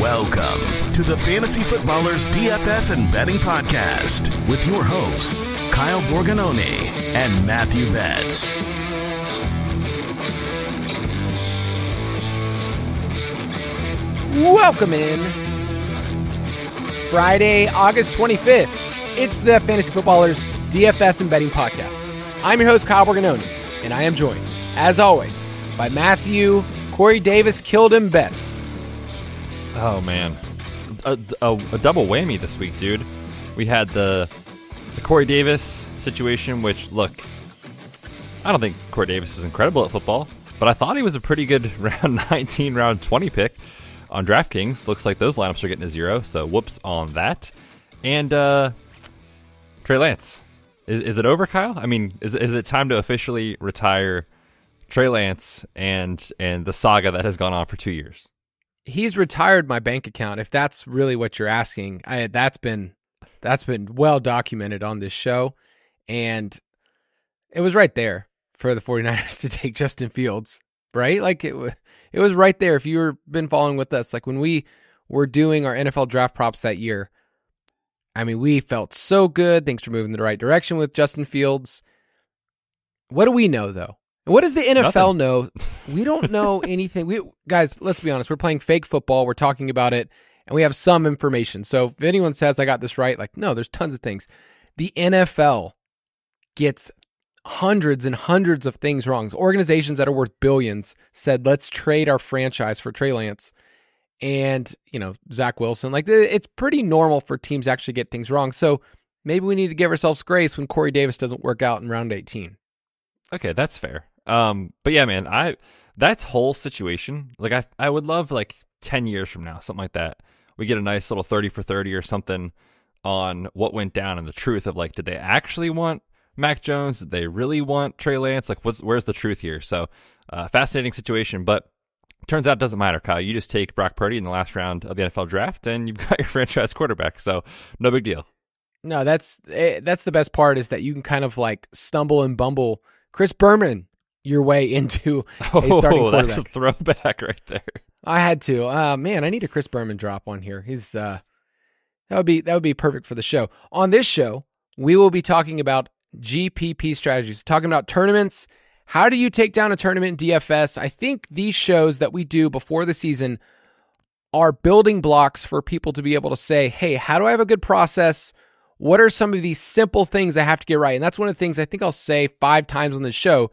Welcome to the Fantasy Footballers DFS and Betting Podcast with your hosts, Kyle Borgognoni and Matthew Betz. Welcome in. Friday, August 25th. It's the Fantasy Footballers DFS and Betting Podcast. I'm your host, Kyle Borgognoni, and I am joined, as always, by Matthew, Corey Davis, killed him Betz. Oh man, a, a, a, double whammy this week, dude. We had the the Corey Davis situation, which look, I don't think Corey Davis is incredible at football, but I thought he was a pretty good round 19, round 20 pick on DraftKings. Looks like those lineups are getting a zero, so whoops on that. And uh, Trey Lance, is is it over, Kyle? I mean, is is it time to officially retire Trey Lance and and the saga that has gone on for two years? he's retired my bank account if that's really what you're asking I, that's been that's been well documented on this show and it was right there for the 49ers to take Justin Fields right like it it was right there if you've been following with us like when we were doing our NFL draft props that year I mean we felt so good things were moving in the right direction with Justin Fields what do we know though what does the NFL Nothing. know? We don't know anything. We guys, let's be honest. We're playing fake football. We're talking about it, and we have some information. So if anyone says I got this right, like no, there's tons of things. The NFL gets hundreds and hundreds of things wrong. Organizations that are worth billions said, "Let's trade our franchise for Trey Lance." And you know Zach Wilson, like it's pretty normal for teams to actually get things wrong. So maybe we need to give ourselves grace when Corey Davis doesn't work out in round 18. Okay, that's fair. Um, but yeah, man, I that whole situation, like I I would love like ten years from now, something like that. We get a nice little thirty for thirty or something on what went down and the truth of like, did they actually want Mac Jones? Did they really want Trey Lance? Like, what's where's the truth here? So, uh, fascinating situation, but turns out it doesn't matter, Kyle. You just take Brock Purdy in the last round of the NFL draft, and you've got your franchise quarterback. So, no big deal. No, that's eh, that's the best part is that you can kind of like stumble and bumble. Chris Berman your way into oh, a starting quarterback. That's a throwback right there. I had to. Uh, man, I need a Chris Berman drop on here. He's uh, that would be that would be perfect for the show. On this show, we will be talking about GPP strategies, talking about tournaments. How do you take down a tournament DFS? I think these shows that we do before the season are building blocks for people to be able to say, "Hey, how do I have a good process?" What are some of these simple things I have to get right? And that's one of the things I think I'll say five times on the show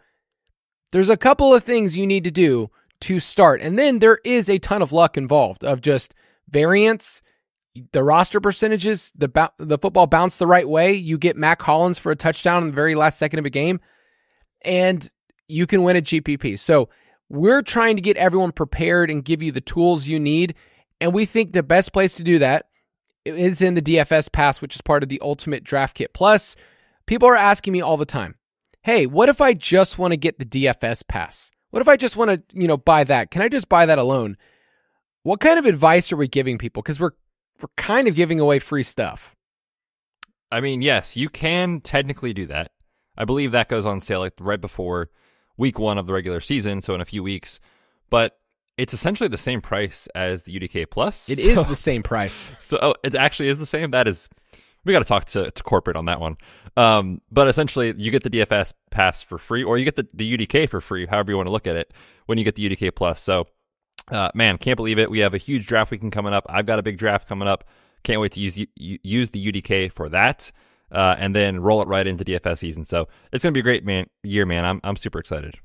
there's a couple of things you need to do to start. And then there is a ton of luck involved of just variance, the roster percentages, the the football bounced the right way. You get Mack Hollins for a touchdown in the very last second of a game, and you can win a GPP. So we're trying to get everyone prepared and give you the tools you need. And we think the best place to do that is in the DFS Pass, which is part of the Ultimate Draft Kit Plus. People are asking me all the time, hey, what if I just want to get the DFS pass? What if I just want to, you know, buy that? Can I just buy that alone? What kind of advice are we giving people? Because we're we're kind of giving away free stuff. I mean, yes, you can technically do that. I believe that goes on sale like right before week one of the regular season, so in a few weeks. But it's essentially the same price as the UDK Plus. It so, is the same price. So oh, it actually is the same. That is we got to talk to to corporate on that one. Um, but essentially, you get the DFS pass for free, or you get the, the UDK for free, however you want to look at it, when you get the UDK plus. So, uh, man, can't believe it. We have a huge draft weekend coming up. I've got a big draft coming up. Can't wait to use use the UDK for that, uh, and then roll it right into DFS season. So it's gonna be a great man year, man. I'm I'm super excited.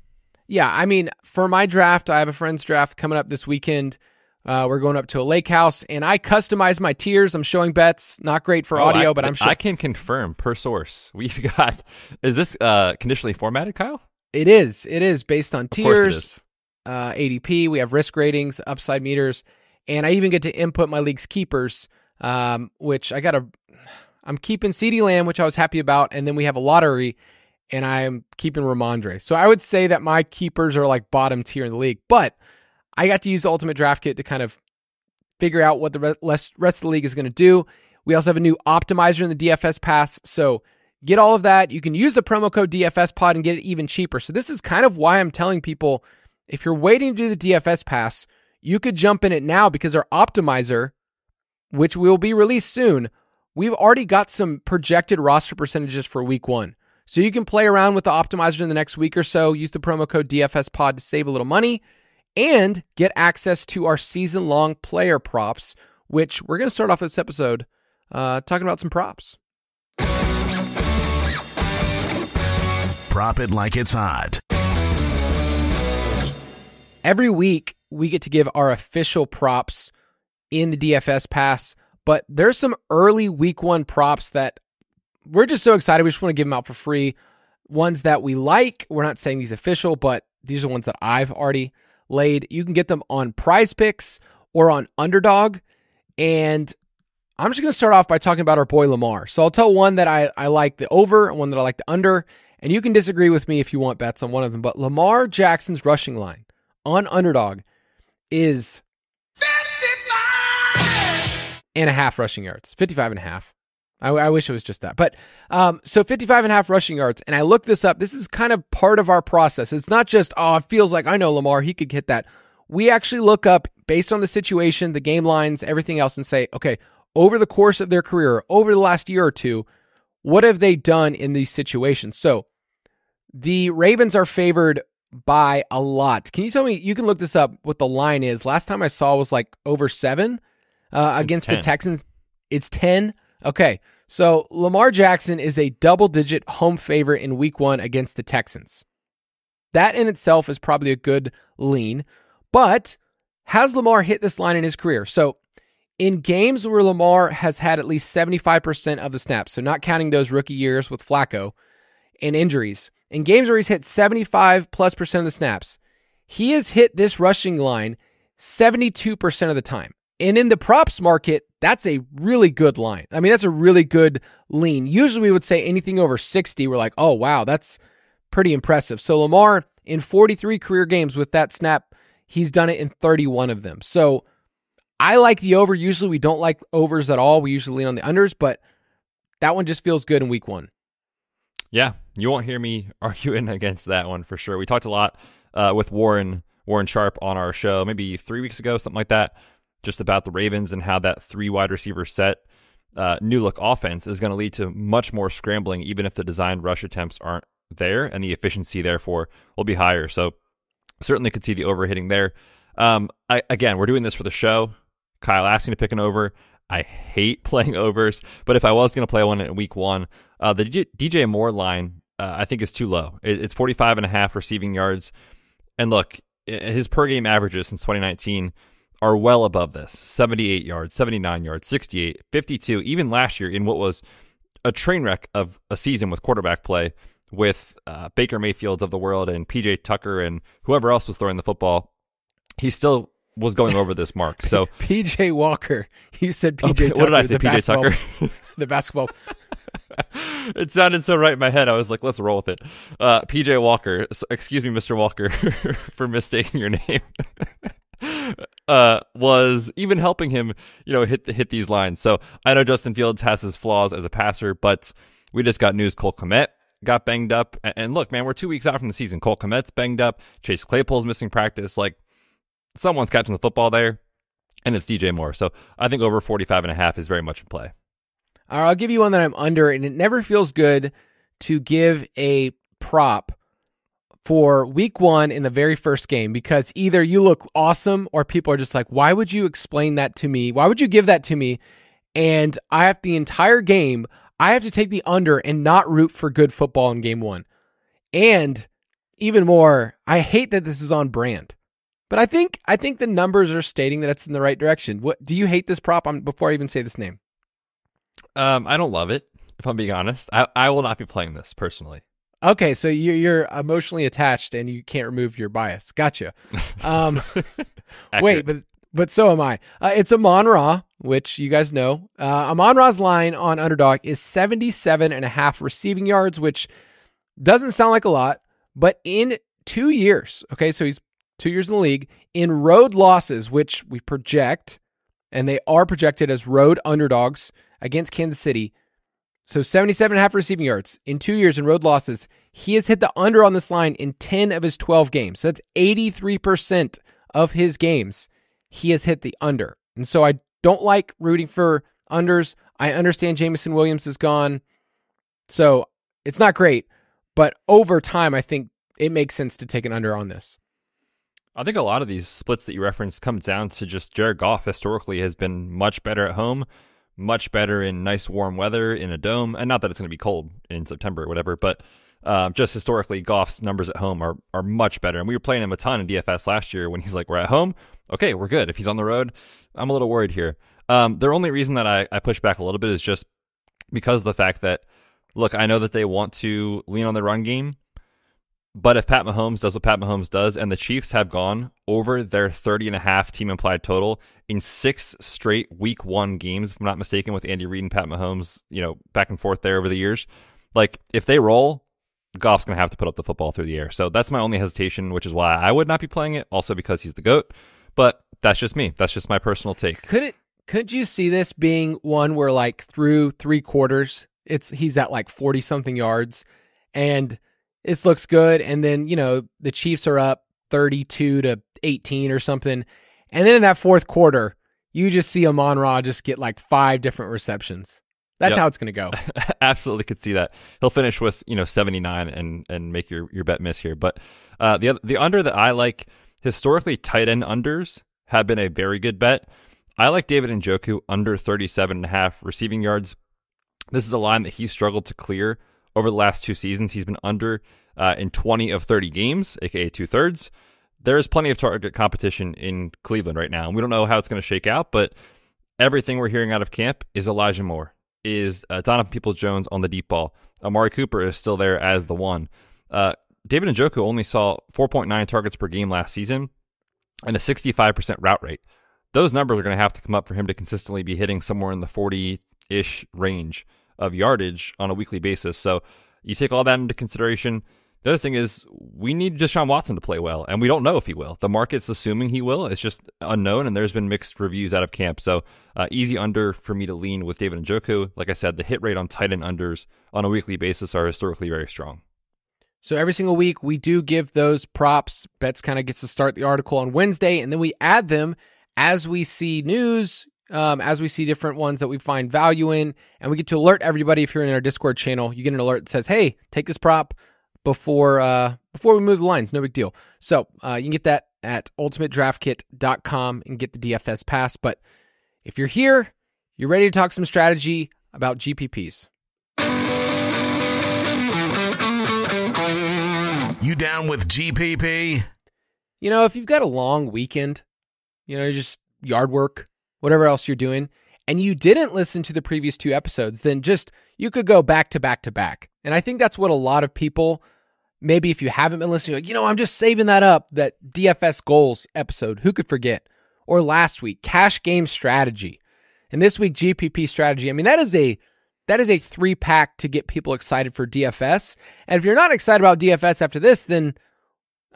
Yeah, I mean, for my draft, I have a friend's draft coming up this weekend. Uh, we're going up to a lake house, and I customize my tiers. I'm showing Betz. Not great for oh, audio, I, but I'm sure I can confirm per source. We've got. Is this uh, conditionally formatted, Kyle? It is. It is based on tiers, uh, ADP. We have risk ratings, upside meters, and I even get to input my league's keepers, um, which I got to. I'm keeping CeeDee Lamb, which I was happy about, and then we have a lottery, and I am keeping Rhamondre. So I would say that my keepers are like bottom tier in the league, but I got to use the Ultimate Draft Kit to kind of figure out what the rest of the league is going to do. We also have a new optimizer in the DFS pass. So get all of that. You can use the promo code DFS pod and get it even cheaper. So this is kind of why I'm telling people if you're waiting to do the DFS pass, you could jump in it now because our optimizer, which will be released soon, we've already got some projected roster percentages for week one. So you can play around with the optimizer in the next week or so. Use the promo code DFS pod to save a little money and get access to our season long player props, which we're going to start off this episode uh, talking about some props. Prop it like it's hot. Every week, we get to give our official props in the DFS pass, but there's some early week one props that we're just so excited. We just want to give them out for free. Ones that we like. We're not saying these official, but these are ones that I've already laid. You can get them on PrizePicks or on underdog. And I'm just going to start off by talking about our boy Lamar. So I'll tell one that I, I like the over and one that I like the under. And you can disagree with me if you want Betz on one of them. But Lamar Jackson's rushing line on underdog is 55 and a half rushing yards, 55 and a half. I, I, wish it was just that. But um, so 55 and a half rushing yards. And I looked this up. This is kind of part of our process. It's not just, oh, it feels like I know Lamar. He could hit that. We actually look up based on the situation, the game lines, everything else, and say, okay, over the course of their career, over the last year or two, what have they done in these situations? So the Ravens are favored by a lot. Can you tell me? You can look this up. What the line is? Last time I saw was like over seven uh, against the Texans. It's ten. Okay, so Lamar Jackson is a double digit home favorite in week one against the Texans. That in itself is probably a good lean, but has Lamar hit this line in his career? So, in games where Lamar has had at least 75% of the snaps, so not counting those rookie years with Flacco and injuries, in games where he's hit 75 plus percent of the snaps, he has hit this rushing line 72% of the time. And in the props market, that's a really good line. I mean, that's a really good lean. Usually we would say anything over 60, we're like, oh, wow, that's pretty impressive. So Lamar, in 43 career games with that snap, he's done it in 31 of them. So I like the over. Usually we don't like overs at all. We usually lean on the unders, but that one just feels good in week one. Yeah, you won't hear me arguing against that one for sure. We talked a lot uh, with Warren Warren Sharp on our show maybe three weeks ago, something like that just about the Ravens and how that three wide receiver set uh, new look offense is going to lead to much more scrambling, even if the designed rush attempts aren't there, and the efficiency therefore will be higher. So certainly could see the overhitting there. Um, I, again, we're doing this for the show. Kyle asked me to pick an over. I hate playing overs, but if I was going to play one in week one, uh, the DJ, DJ Moore line uh, I think is too low. It, it's 45 and a half receiving yards. And look, his per game averages since 2019 are well above this 78 yards, 79 yards, 68, 52, even last year in what was a train wreck of a season with quarterback play with uh, Baker Mayfields of the world and PJ Tucker and whoever else was throwing the football. He still was going over this mark. So PJ Walker, you said PJ. Okay, Tucker, what did I say? PJ Tucker, the basketball. it sounded so right in my head. I was like, let's roll with it. Uh, PJ Walker, excuse me, Mr. Walker, for mistaking your name uh, was even helping him, you know, hit hit these lines. So I know Justin Fields has his flaws as a passer, but we just got news Cole Kmet got banged up. And look, man, we're two weeks out from the season. Cole Kmet's banged up. Chase Claypool's missing practice. Like someone's catching the football there, and it's DJ Moore. So I think over 45 and a half is very much in play. All right, I'll give you one that I'm under, and it never feels good to give a prop for week one in the very first game because either you look awesome or people are just like, why would you explain that to me? Why would you give that to me? And I have the entire game, I have to take the under and not root for good football in game one. And even more, I hate that this is on brand. But I think I think the numbers are stating that it's in the right direction. What do you hate this prop before I even say this name? Um, I don't love it, if I'm being honest. I, I will not be playing this personally. Okay, so you're, you're emotionally attached and you can't remove your bias. Gotcha. Um, wait, but but so am I. Uh, it's Amon Ra, which you guys know. Uh, Amon Ra's line on underdog is 77 and a half receiving yards, which doesn't sound like a lot, but in two years, okay, so he's two years in the league, in road losses, which we project, and they are projected as road underdogs against Kansas City. So 77 and a half receiving yards in two years in road losses. He has hit the under on this line in 10 of his 12 games. So that's 83% of his games. He has hit the under. And so I don't like rooting for unders. I understand Jameson Williams is gone. So it's not great. But over time, I think it makes sense to take an under on this. I think a lot of these splits that you referenced comes down to just Jared Goff historically has been much better at home, much better in nice warm weather in a dome, and not that it's going to be cold in September or whatever, but um, just historically, Goff's numbers at home are are much better. And we were playing him a ton in DFS last year when he's like, "We're at home, okay, we're good." If he's on the road, I'm a little worried here. Um, the only reason that I, I push back a little bit is just because of the fact that, look, I know that they want to lean on the run game, but if Pat Mahomes does what Pat Mahomes does, and the Chiefs have gone over their 30 and a half team implied total in six straight week one games, if I'm not mistaken, with Andy Reid and Pat Mahomes, you know, back and forth there over the years. Like, if they roll, Goff's going to have to put up the football through the air. So that's my only hesitation, which is why I would not be playing it, also because he's the GOAT. But that's just me. That's just my personal take. Could it could you see this being one where like through three quarters, it's he's at like 40 something yards and this looks good. And then, you know, the Chiefs are up 32 to 18 or something. And then in that fourth quarter, you just see Amon Ra just get like five different receptions. That's yep. how it's going to go. Absolutely could see that. He'll finish with, you know, 79 and and make your your bet miss here. But uh, the the under that I like historically tight end unders have been a very good bet. I like David Njoku under 37 and a half receiving yards. This is a line that he struggled to clear over the last two seasons. He's been under uh, in 20 of 30 games, aka two thirds. There is plenty of target competition in Cleveland right now. We don't know how it's going to shake out, but everything we're hearing out of camp is Elijah Moore, is uh, Donovan Peoples Jones on the deep ball. Amari Cooper is still there as the one. Uh, David Njoku only saw 4.9 targets per game last season and a 65% route rate. Those numbers are going to have to come up for him to consistently be hitting somewhere in the 40 ish range of yardage on a weekly basis. So you take all that into consideration. The other thing is we need Deshaun Watson to play well, and we don't know if he will. The market's assuming he will. It's just unknown, and there's been mixed reviews out of camp. So uh, easy under for me to lean with David and Njoku. Like I said, the hit rate on tight end unders on a weekly basis are historically very strong. So every single week we do give those props. Betz kind of gets to start the article on Wednesday, and then we add them as we see news, um, as we see different ones that we find value in, and we get to alert everybody. If you're in our Discord channel, you get an alert that says, "Hey, take this prop before uh, before we move the lines." No big deal. So uh, you can get that at ultimatedraftkit.com and get the DFS pass. But if you're here, you're ready to talk some strategy about GPPs. You down with GPP? You know, if you've got a long weekend, you know, just yard work, whatever else you're doing, and you didn't listen to the previous two episodes, then just you could go back to back to back. And I think that's what a lot of people, maybe if you haven't been listening, like, you know, I'm just saving that up, that DFS goals episode. Who could forget? Or last week, cash game strategy. And this week, GPP strategy. I mean, that is a that is a three pack to get people excited for DFS. And if you're not excited about DFS after this, then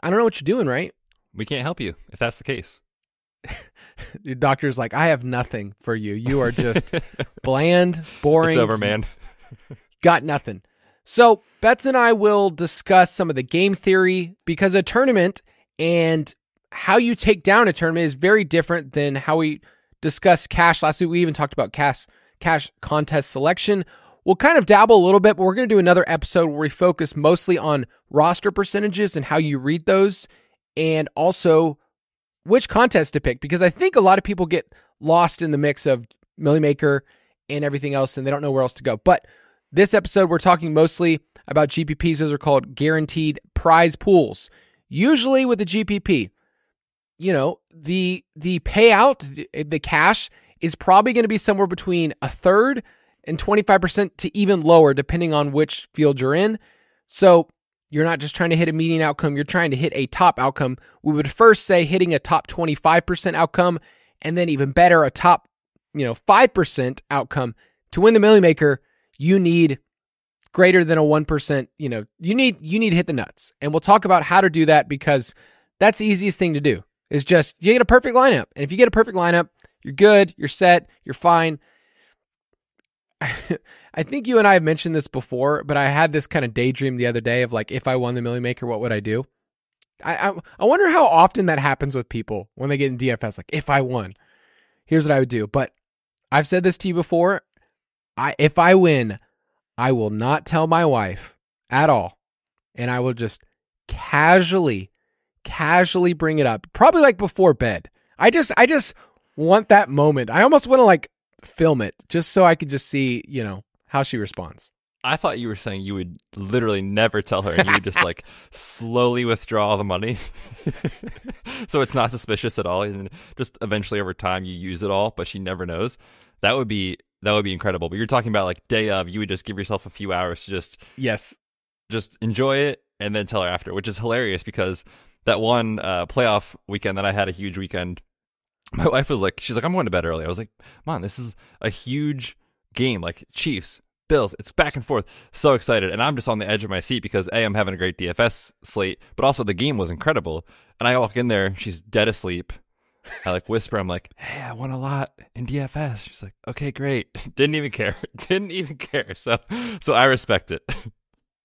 I don't know what you're doing, right? We can't help you if that's the case. Your doctor's like, I have nothing for you. You are just bland, boring. It's over, man. got nothing. So, Betz and I will discuss some of the game theory because a tournament and how you take down a tournament is very different than how we discussed cash last week. We even talked about cash cash contest selection. We'll kind of dabble a little bit, but we're going to do another episode where we focus mostly on roster percentages and how you read those, and also which contest to pick. Because I think a lot of people get lost in the mix of Millie Maker and everything else, and they don't know where else to go. But this episode, we're talking mostly about GPPs. Those are called guaranteed prize pools. Usually with the GPP, you know, the the payout, the cash is probably going to be somewhere between a third and 25% to even lower, depending on which field you're in. So you're not just trying to hit a median outcome, you're trying to hit a top outcome. We would first say hitting a top 25% outcome, and then even better, a top, you know, 5% outcome. To win the Millie Maker, you need greater than a 1%, you know, you need you need to hit the nuts. And we'll talk about how to do that because that's the easiest thing to do. Is just you get a perfect lineup. And if you get a perfect lineup, you're good, you're set, you're fine. I think you and I have mentioned this before, but I had this kind of daydream the other day of like, if I won the Millie Maker, what would I do? I, I, I wonder how often that happens with people when they get in DFS. Like, if I won, here's what I would do. But I've said this to you before. I if I win, I will not tell my wife at all, and I will just casually, casually bring it up, probably like before bed. I just I just want that moment. I almost want to like film it just so I could just see, you know, how she responds. I thought you were saying you would literally never tell her and you would just like slowly withdraw all the money. so it's not suspicious at all. And just eventually over time you use it all, but she never knows. That would be that would be incredible. But you're talking about like day of, you would just give yourself a few hours to just Yes. just enjoy it and then tell her after, which is hilarious because that one uh, playoff weekend that I had a huge weekend my wife was like, she's like, I'm going to bed early. I was like, Mom, this is a huge game, like Chiefs, Bills. It's back and forth. So excited. And I'm just on the edge of my seat because A, I'm having a great DFS slate, but also the game was incredible. And I walk in there, she's dead asleep. I like whisper, I'm like, hey, I won a lot in DFS. She's like, okay, great. Didn't even care. Didn't even care. So so I respect it.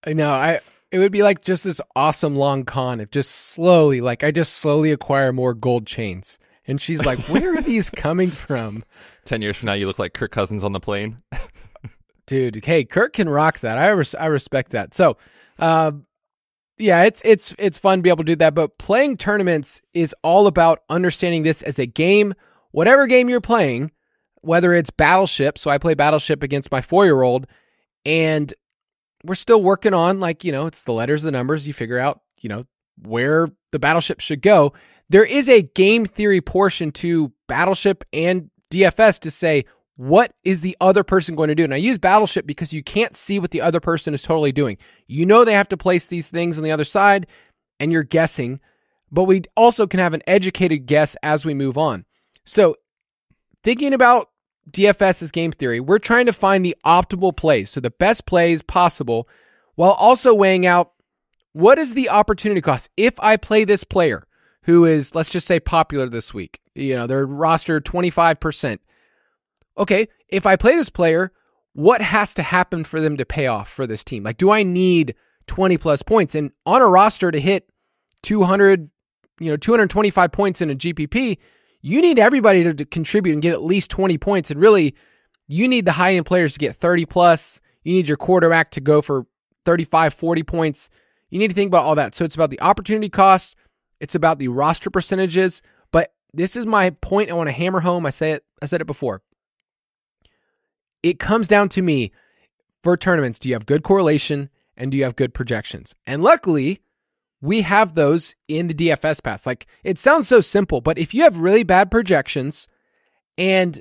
I know. I it would be like just this awesome long con if just slowly, like I just slowly acquire more gold chains. And she's like, Where are these coming from? Ten years from now you look like Kirk Cousins on the plane. Dude, hey, Kirk can rock that. I res- I respect that. So, uh, yeah, it's it's it's fun to be able to do that. But playing tournaments is all about understanding this as a game. Whatever game you're playing, whether it's Battleship, so I play Battleship against my four year old, and we're still working on like you know it's the letters, the numbers. You figure out you know where the battleship should go. There is a game theory portion to Battleship and DFS to say what is the other person going to do? And I use Battleship because you can't see what the other person is totally doing. You know they have to place these things on the other side, and you're guessing, but we also can have an educated guess as we move on. So, thinking about DFS as game theory, we're trying to find the optimal plays, so the best plays possible, while also weighing out what is the opportunity cost if I play this player who is, let's just say, popular this week. You know, they're roster 25% okay, if I play this player, what has to happen for them to pay off for this team? Like, do I need 20 plus points? And on a roster to hit 200, you know, 225 points in a GPP, you need everybody to, to contribute and get at least 20 points. And really, you need the high end players to get 30 plus. You need your quarterback to go for 35, 40 points. You need to think about all that. So it's about the opportunity cost, it's about the roster percentages. But this is my point I want to hammer home. I say it, I said it before it comes down to me for tournaments do you have good correlation and do you have good projections? And luckily, we have those in the DFS pass. Like it sounds so simple, but if you have really bad projections and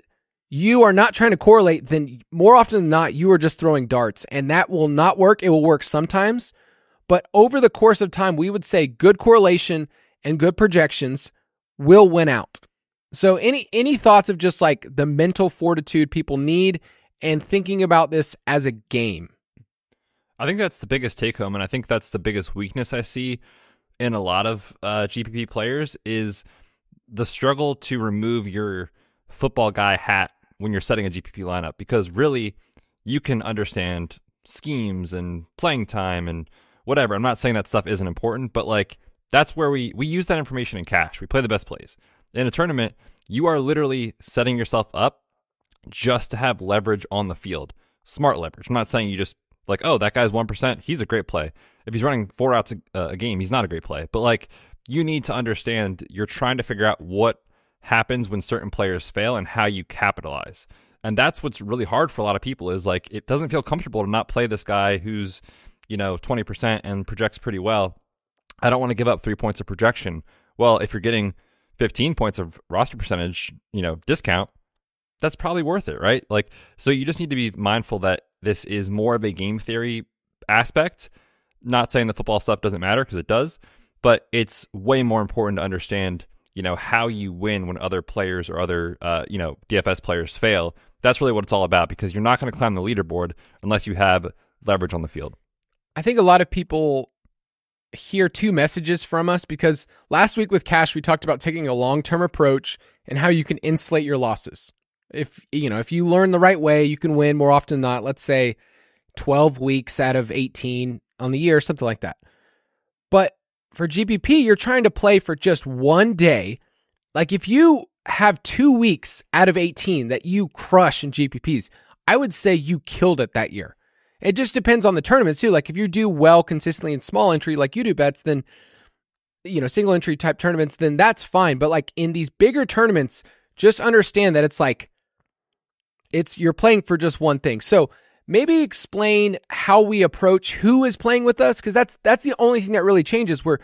you are not trying to correlate, then more often than not, you are just throwing darts and that will not work. It will work sometimes, but over the course of time, we would say good correlation and good projections will win out. So any any thoughts of just like the mental fortitude people need and thinking about this as a game. I think that's the biggest take home, and I think that's the biggest weakness I see in a lot of uh, GPP players is the struggle to remove your football guy hat when you're setting a GPP lineup because really you can understand schemes and playing time and whatever. I'm not saying that stuff isn't important, but like that's where we we use that information in cash. We play the best plays. In a tournament, you are literally setting yourself up just to have leverage on the field. Smart leverage. I'm not saying you just like, oh, that guy's 1%, he's a great play. If he's running four outs a, uh, a game, he's not a great play. But like, you need to understand you're trying to figure out what happens when certain players fail and how you capitalize. And that's what's really hard for a lot of people is like, it doesn't feel comfortable to not play this guy who's, you know, 20% and projects pretty well. I don't want to give up three points of projection. Well, if you're getting 15 points of roster percentage, you know, discount, that's probably worth it, right? Like, so you just need to be mindful that this is more of a game theory aspect. Not saying the football stuff doesn't matter because it does, but it's way more important to understand, you know, how you win when other players or other, uh, you know, DFS players fail. That's really what it's all about because you're not going to climb the leaderboard unless you have leverage on the field. I think a lot of people hear two messages from us because last week with cash we talked about taking a long-term approach and how you can insulate your losses. If you know if you learn the right way you can win more often than not let's say 12 weeks out of 18 on the year something like that. But for gpp you're trying to play for just one day. Like if you have two weeks out of 18 that you crush in gpps i would say you killed it that year it just depends on the tournaments too like if you do well consistently in small entry like you do Betz then you know single entry type tournaments then that's fine but like in these bigger tournaments just understand that it's like it's you're playing for just one thing. So maybe explain how we approach who is playing with us because that's that's the only thing that really changes. We're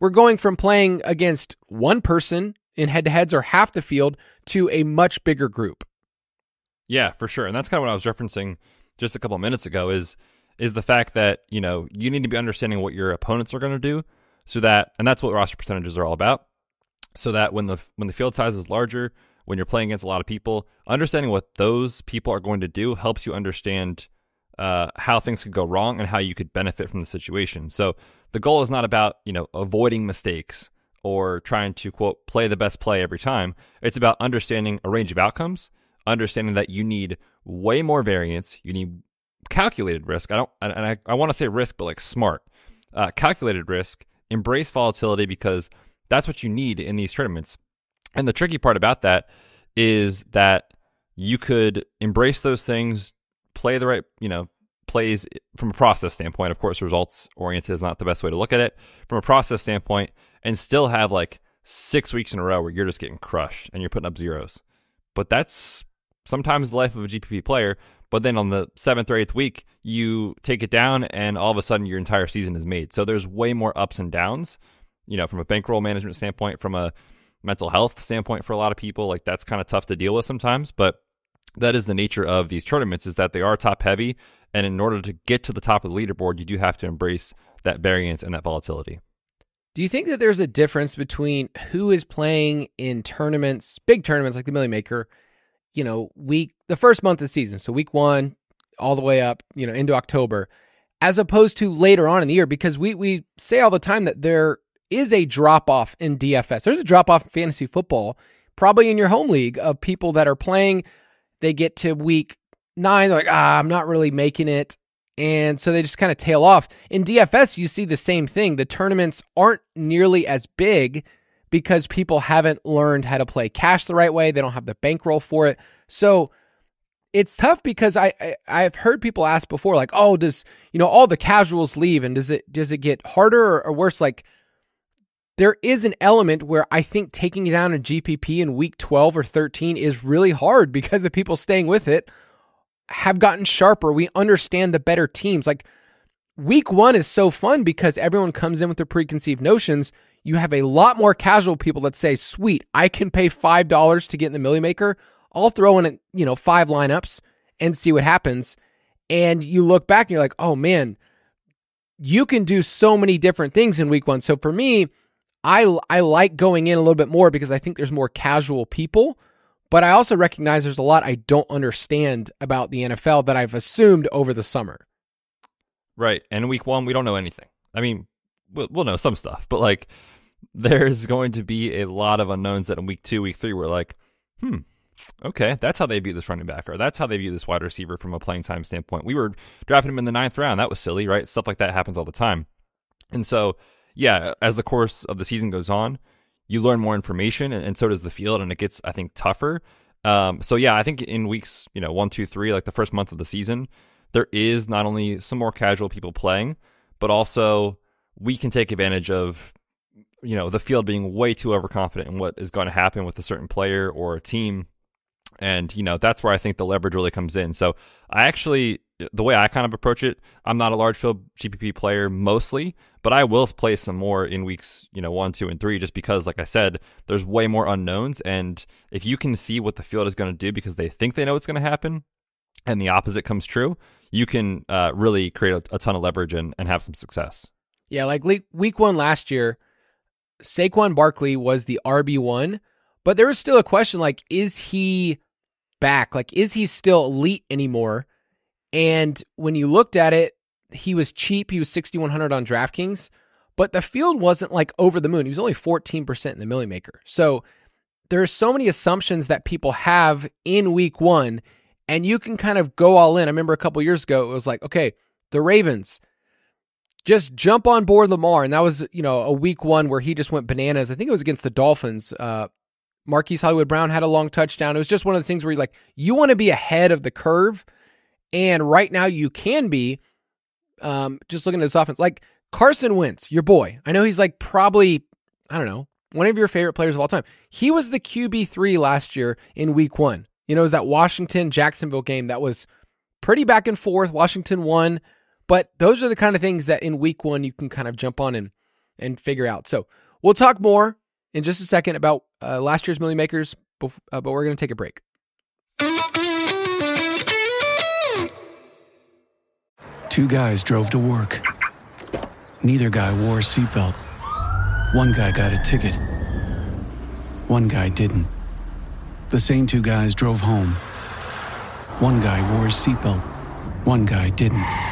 we're going from playing against one person in head to heads or half the field to a much bigger group. Yeah, for sure. And that's kind of what I was referencing just a couple minutes ago is is the fact that, you know, you need to be understanding what your opponents are going to do so that and that's what roster percentages are all about. So that when the when the field size is larger, when you're playing against a lot of people, understanding what those people are going to do helps you understand uh, how things could go wrong and how you could benefit from the situation. So the goal is not about you know avoiding mistakes or trying to quote play the best play every time. It's about understanding a range of outcomes, understanding that you need way more variance, you need calculated risk. I don't, and I, I want to say risk, but like smart, uh, calculated risk. Embrace volatility because that's what you need in these tournaments. And the tricky part about that is that you could embrace those things, play the right, you know, plays from a process standpoint. Of course, results oriented is not the best way to look at it from a process standpoint, and still have like six weeks in a row where you're just getting crushed and you're putting up zeros. But that's sometimes the life of a GPP player. But then on the seventh or eighth week, you take it down, and all of a sudden your entire season is made. So there's way more ups and downs, you know, from a bankroll management standpoint, from a mental health standpoint for a lot of people. Like that's kind of tough to deal with sometimes, but that is the nature of these tournaments is that they are top heavy and in order to get to the top of the leaderboard you do have to embrace that variance and that volatility do you think that there's a difference between who is playing in tournaments big tournaments like the million maker you know week the first month of the season so week one all the way up you know into october as opposed to later on in the year because we we say all the time that there is a drop off in DFS. There's a drop off in fantasy football, probably in your home league, of people that are playing. They get to week nine, they're like, ah, I'm not really making it. And so they just kind of tail off. In DFS, you see the same thing. The tournaments aren't nearly as big because people haven't learned how to play cash the right way. They don't have the bankroll for it. So it's tough because I, I have heard people ask before, like, oh, does you know all the casuals leave, and does it does it get harder or, or worse? Like, there is an element where I think taking down a GPP in week 12 or 13 is really hard because the people staying with it have gotten sharper. We understand the better teams. Like week one is so fun because everyone comes in with their preconceived notions. You have a lot more casual people that say, sweet, I can pay $5 to get in the Millie Maker. I'll throw in, you know, five lineups and see what happens. And you look back and you're like, oh man, you can do so many different things in week one. So for me, I I like going in a little bit more because I think there's more casual people, but I also recognize there's a lot I don't understand about the NFL that I've assumed over the summer. Right. And week 1 we don't know anything. I mean, we'll, we'll know some stuff, but like there's going to be a lot of unknowns that in week 2, week 3 we're like, "Hmm, okay, that's how they view this running back, or that's how they view this wide receiver from a playing time standpoint. We were drafting him in the ninth round. That was silly, right? Stuff like that happens all the time. And so yeah, as the course of the season goes on, you learn more information, and, and so does the field, and it gets, I think, tougher. Um, so yeah, I think in weeks, you know, one, two, three, like the first month of the season, there is not only some more casual people playing, but also we can take advantage of, you know, the field being way too overconfident in what is going to happen with a certain player or a team. And, you know, that's where I think the leverage really comes in. So I actually, the way I kind of approach it, I'm not a large field GPP player mostly, but I will play some more in weeks, you know, one, two, and three, just because, like I said, there's way more unknowns. And if you can see what the field is going to do because they think they know what's going to happen, and the opposite comes true, you can uh, really create a, a, ton of leverage and, and have some success. Yeah, like week one last year, Saquon Barkley was the RB one, but there was still a question like, is he back? Like, is he still elite anymore? And when you looked at it, he was cheap. He was 6,100 on DraftKings, but the field wasn't like over the moon. He was only 14% in the Millie Maker. So there's so many assumptions that people have in week one, and you can kind of go all in. I remember a couple years ago, it was like, okay, the Ravens, just jump on board Lamar. And that was, you know, a week one where he just went bananas. I think it was against the Dolphins. Uh, Marquise Hollywood Brown had a long touchdown. It was just one of the things where you're like, you want to be ahead of the curve. And right now you can be um, just looking at this offense, like Carson Wentz, your boy. I know he's like probably, I don't know, one of your favorite players of all time. He was the QB3 last year in week one. You know, it was that Washington Jacksonville game that was pretty back and forth. Washington won, but those are the kind of things that in week one you can kind of jump on and, and figure out. So we'll talk more in just a second about uh, last year's Millie Makers, uh, but we're going to take a break. Two guys drove to work. Neither guy wore a seatbelt. One guy got a ticket. One guy didn't. The same two guys drove home. One guy wore a seatbelt. One guy didn't.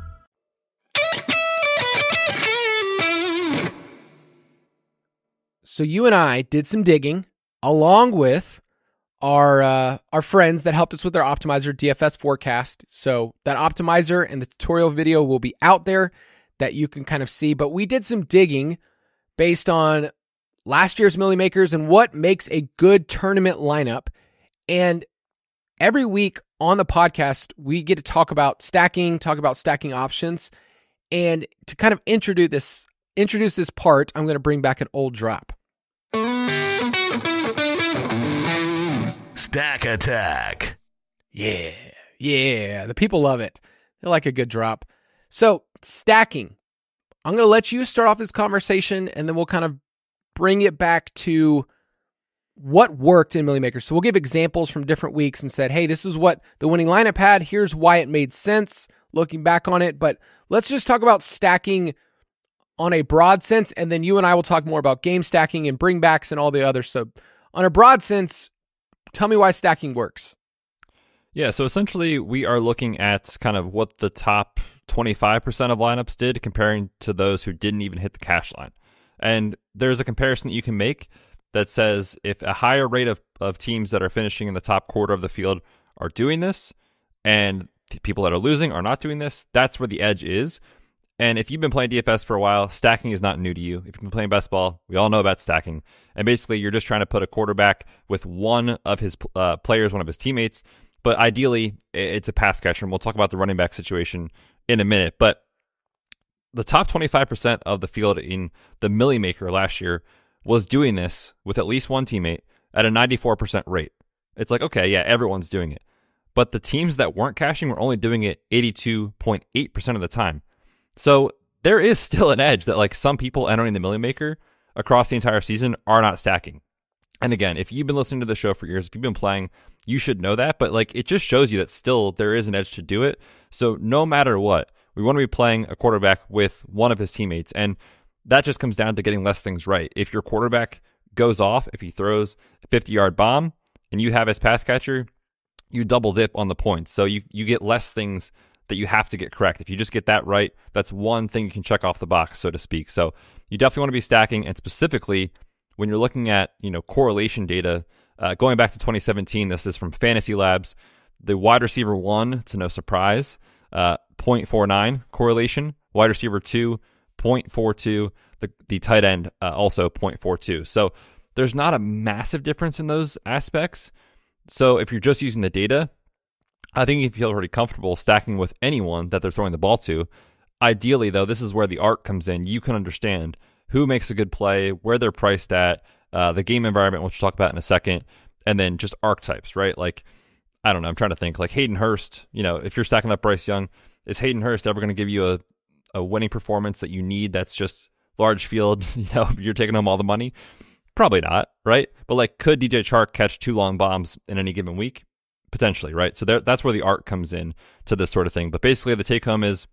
So you and I did some digging along with our uh, our friends that helped us with our optimizer DFS forecast. So that optimizer and the tutorial video will be out there that you can kind of see. But we did some digging based on last year's Millie Makers and what makes a good tournament lineup. And every week on the podcast, we get to talk about stacking, talk about stacking options. And to kind of introduce this introduce this part, I'm going to bring back an old drop. Stack Attack. Yeah, yeah. The people love it. They like a good drop. So, stacking. I'm going to let you start off this conversation and then we'll kind of bring it back to what worked in Millie Maker. So, we'll give examples from different weeks and said, hey, this is what the winning lineup had. Here's why it made sense looking back on it. But let's just talk about stacking on a broad sense. And then you and I will talk more about game stacking and bringbacks and all the others. So, on a broad sense, tell me why stacking works. Yeah, so essentially we are looking at kind of what the top 25% of lineups did comparing to those who didn't even hit the cash line. And there's a comparison that you can make that says if a higher rate of, of teams that are finishing in the top quarter of the field are doing this and people that are losing are not doing this, that's where the edge is. And if you've been playing DFS for a while, stacking is not new to you. If you've been playing best ball, we all know about stacking. And basically, you're just trying to put a quarterback with one of his uh, players, one of his teammates. But ideally, it's a pass catcher. And we'll talk about the running back situation in a minute. But the top 25% of the field in the Millie Maker last year was doing this with at least one teammate at a 94% rate. It's like, okay, yeah, everyone's doing it. But the teams that weren't cashing were only doing it 82.8% of the time. So there is still an edge that like some people entering the Millie Maker across the entire season are not stacking. And again, if you've been listening to the show for years, if you've been playing, you should know that. But like, it just shows you that still there is an edge to do it. So no matter what, we want to be playing a quarterback with one of his teammates. And that just comes down to getting less things right. If your quarterback goes off, if he throws a 50 yard bomb and you have his pass catcher, you double dip on the points. So you, you get less things that you have to get correct. If you just get that right, that's one thing you can check off the box, so to speak. So you definitely want to be stacking, and specifically when you're looking at you know correlation data. Uh, going back to 2017, this is from Fantasy Labs. The wide receiver one, to no surprise, uh, 0.49 correlation. Wide receiver two, 0.42. The the tight end uh, also 0.42. So there's not a massive difference in those aspects. So if you're just using the data, I think you feel pretty comfortable stacking with anyone that they're throwing the ball to. Ideally, though, this is where the art comes in. You can understand who makes a good play, where they're priced at, uh, the game environment, which we'll talk about in a second, and then just archetypes, right? Like, I don't know, I'm trying to think. Like Hayden Hurst, you know, if you're stacking up Bryce Young, is Hayden Hurst ever going to give you a, a winning performance that you need that's just large field, you know, you're taking home all the money? Probably not, right? But like, could DJ Chark catch two long bombs in any given week? Potentially, right? So there, that's where the art comes in to this sort of thing. But basically, the take home is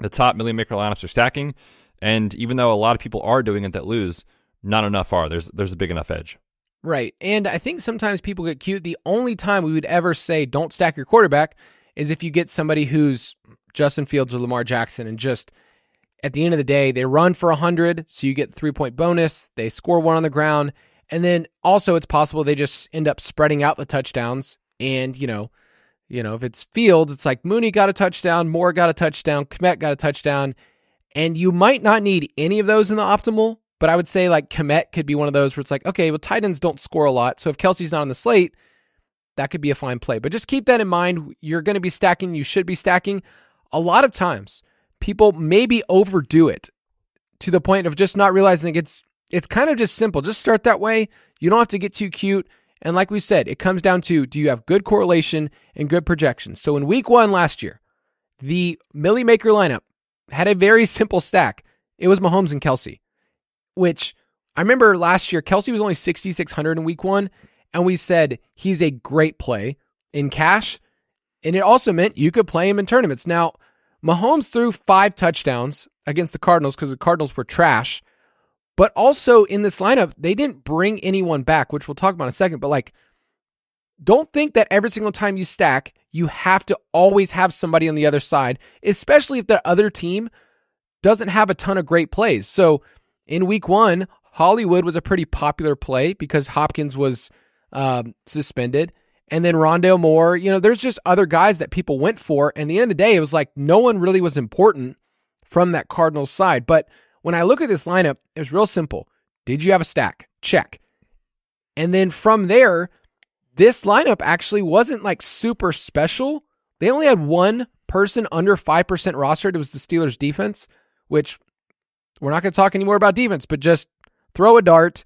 the top million maker lineups are stacking, and even though a lot of people are doing it that lose, not enough are. There's there's a big enough edge. Right. And I think sometimes people get cute. The only time we would ever say don't stack your quarterback is if you get somebody who's Justin Fields or Lamar Jackson and just at the end of the day, they run for 100, so you get three point bonus. They score one on the ground. And then also, it's possible they just end up spreading out the touchdowns. And, you know, you know, if it's Fields, it's like Mooney got a touchdown, Moore got a touchdown, Kmet got a touchdown. And you might not need any of those in the optimal, but I would say like Kmet could be one of those where it's like, okay, well, tight ends don't score a lot. So if Kelce's not on the slate, that could be a fine play. But just keep that in mind. You're going to be stacking, you should be stacking. A lot of times, people maybe overdo it to the point of just not realizing it's it's kind of just simple. Just start that way. You don't have to get too cute. And like we said, it comes down to do you have good correlation and good projections? So in week one last year, the Millie Maker lineup had a very simple stack. It was Mahomes and Kelce, which I remember last year, Kelce was only 6,600 in week one. And we said he's a great play in cash. And it also meant you could play him in tournaments. Now, Mahomes threw five touchdowns against the Cardinals because the Cardinals were trash. But also in this lineup, they didn't bring anyone back, which we'll talk about in a second. But like, don't think that every single time you stack, you have to always have somebody on the other side, especially if the other team doesn't have a ton of great plays. So in week one, Hollywood was a pretty popular play because Hopkins was um, suspended. And then Rondale Moore, you know, there's just other guys that people went for. And the end of the day, it was like no one really was important from that Cardinals side. But when I look at this lineup, it was real simple. Did you have a stack? Check. And then from there, this lineup actually wasn't like super special. They only had one person under 5% rostered. It was the Steelers defense, which we're not going to talk anymore about defense, but just throw a dart,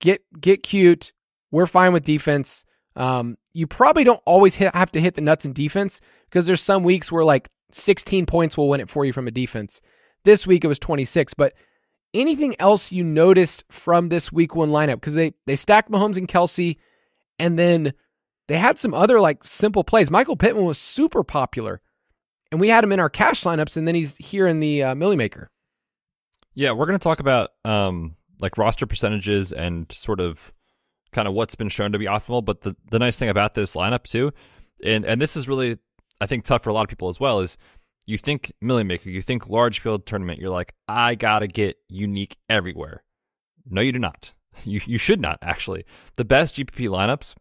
get get cute. We're fine with defense. Um, you probably don't always hit, have to hit the nuts in defense because there's some weeks where like 16 points will win it for you from a defense. This week it was 26, but anything else you noticed from this week one lineup? Because they they stacked Mahomes and Kelce, and then they had some other like simple plays. Michael Pittman was super popular, and we had him in our cash lineups, and then he's here in the uh, Millie Maker. Yeah, we're going to talk about um, like roster percentages and sort of kind of what's been shown to be optimal. But the, the nice thing about this lineup too, and and this is really I think tough for a lot of people as well, is you think Millie Maker, you think large field tournament, you're like, I gotta get unique everywhere. No, you do not. You you should not actually. The best GPP lineups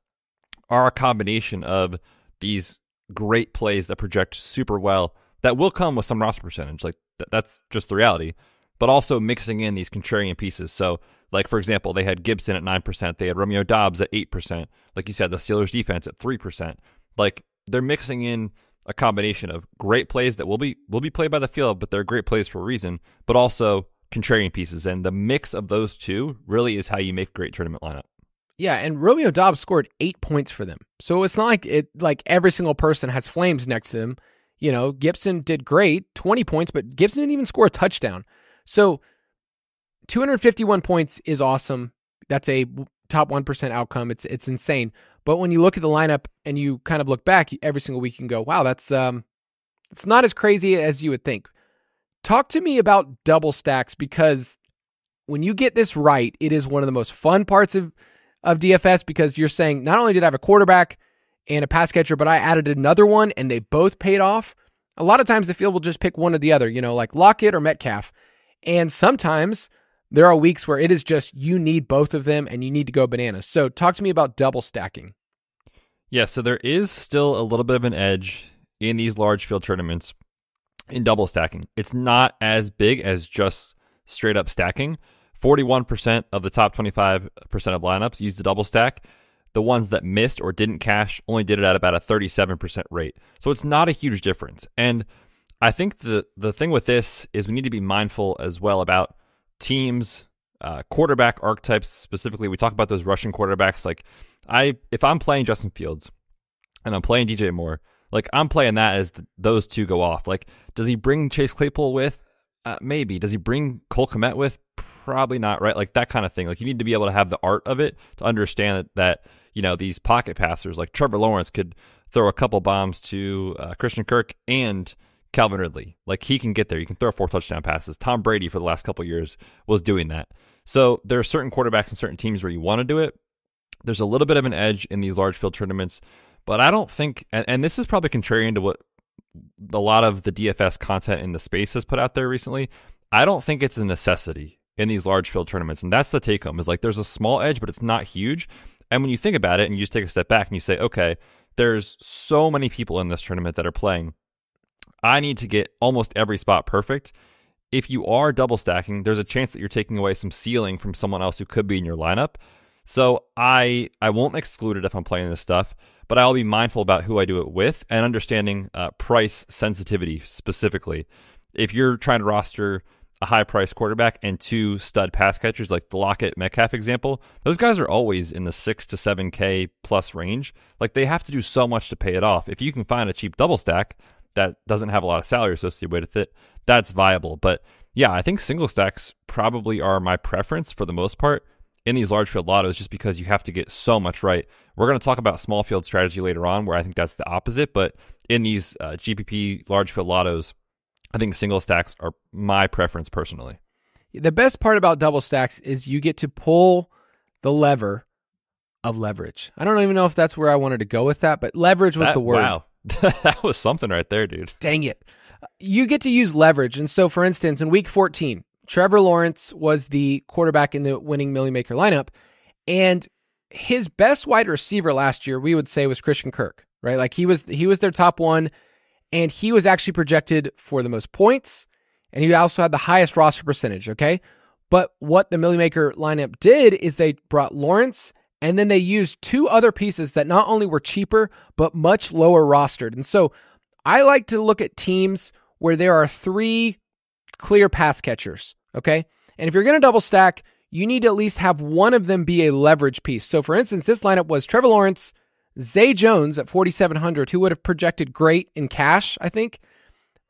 are a combination of these great plays that project super well that will come with some roster percentage. Like th- that's just the reality. But also mixing in these contrarian pieces. So, like for example, they had Gibson at nine percent, they had Romeo Doubs at eight percent. Like you said, the Steelers defense at three percent. Like they're mixing in a combination of great plays that will be will be played by the field, but they're great plays for a reason, but also contrarian pieces. And the mix of those two really is how you make a great tournament lineup. Yeah, and Romeo Doubs scored eight points for them. So it's not like it like every single person has flames next to them. You know, Gibson did great, 20 points, but Gibson didn't even score a touchdown. So 251 points is awesome. That's a top 1% outcome. It's it's insane. But when you look at the lineup and you kind of look back every single week, can go, wow, that's um, it's not as crazy as you would think. Talk to me about double stacks because when you get this right, it is one of the most fun parts of of DFS because you're saying not only did I have a quarterback and a pass catcher, but I added another one and they both paid off. A lot of times the field will just pick one or the other, you know, like Lockett or Metcalf. And sometimes there are weeks where it is just you need both of them and you need to go bananas. So talk to me about double stacking. Yeah, so there is still a little bit of an edge in these large field tournaments in double stacking. It's not as big as just straight up stacking. 41% of the top 25% of lineups use the double stack. The ones that missed or didn't cash only did it at about a 37% rate. So it's not a huge difference. And I think the the thing with this is we need to be mindful as well about teams, uh, quarterback archetypes specifically. We talk about those rushing quarterbacks. Like I, if I'm playing Justin Fields and I'm playing DJ Moore, like I'm playing that as the, those two go off. Like, does he bring Chase Claypool with? Uh, maybe. Does he bring Cole Kmet with? Probably not. Right? Like that kind of thing. Like you need to be able to have the art of it to understand that, that you know these pocket passers like Trevor Lawrence could throw a couple bombs to uh, Christian Kirk and Calvin Ridley. Like he can get there. You can throw four touchdown passes. Tom Brady for the last couple years was doing that. So there are certain quarterbacks and certain teams where you want to do it. There's a little bit of an edge in these large field tournaments, but I don't think, and, and this is probably contrarian to what a lot of the DFS content in the space has put out there recently. I don't think it's a necessity in these large field tournaments, and that's the take home. Is like there's a small edge, but it's not huge. And when you think about it, and you just take a step back and you say, okay, there's so many people in this tournament that are playing I need to get almost every spot perfect. If you are double stacking, there's a chance that you're taking away some ceiling from someone else who could be in your lineup. So I I won't exclude it if I'm playing this stuff, but I'll be mindful about who I do it with and understanding uh, price sensitivity specifically. If you're trying to roster a high price quarterback and two stud pass catchers like the Lockett Metcalf example, those guys are always in the six to seven K plus range. Like they have to do so much to pay it off. If you can find a cheap double stack, that doesn't have a lot of salary associated with it, that's viable. But yeah, I think single stacks probably are my preference for the most part in these large field lottos just because you have to get so much right. We're going to talk about small field strategy later on where I think that's the opposite. But in these uh, GPP large field lottos, I think single stacks are my preference personally. The best part about double stacks is you get to pull the lever of leverage. I don't even know if that's where I wanted to go with that, but leverage was that, the word. Wow. that was something right there, dude. Dang it. You get to use leverage. And so, for instance, in week 14, Trevor Lawrence was the quarterback in the winning Millie Maker lineup. And his best wide receiver last year, we would say, was Christian Kirk, right? Like he was he was their top one, and he was actually projected for the most points, and he also had the highest roster percentage. Okay, but what the Millie Maker lineup did is they brought Lawrence and then they used two other pieces that not only were cheaper, but much lower rostered. And so I like to look at teams where there are three clear pass catchers. Okay. And if you're going to double stack, you need to at least have one of them be a leverage piece. So for instance, this lineup was Trevor Lawrence, Zay Jones at 4,700, who would have projected great in cash, I think.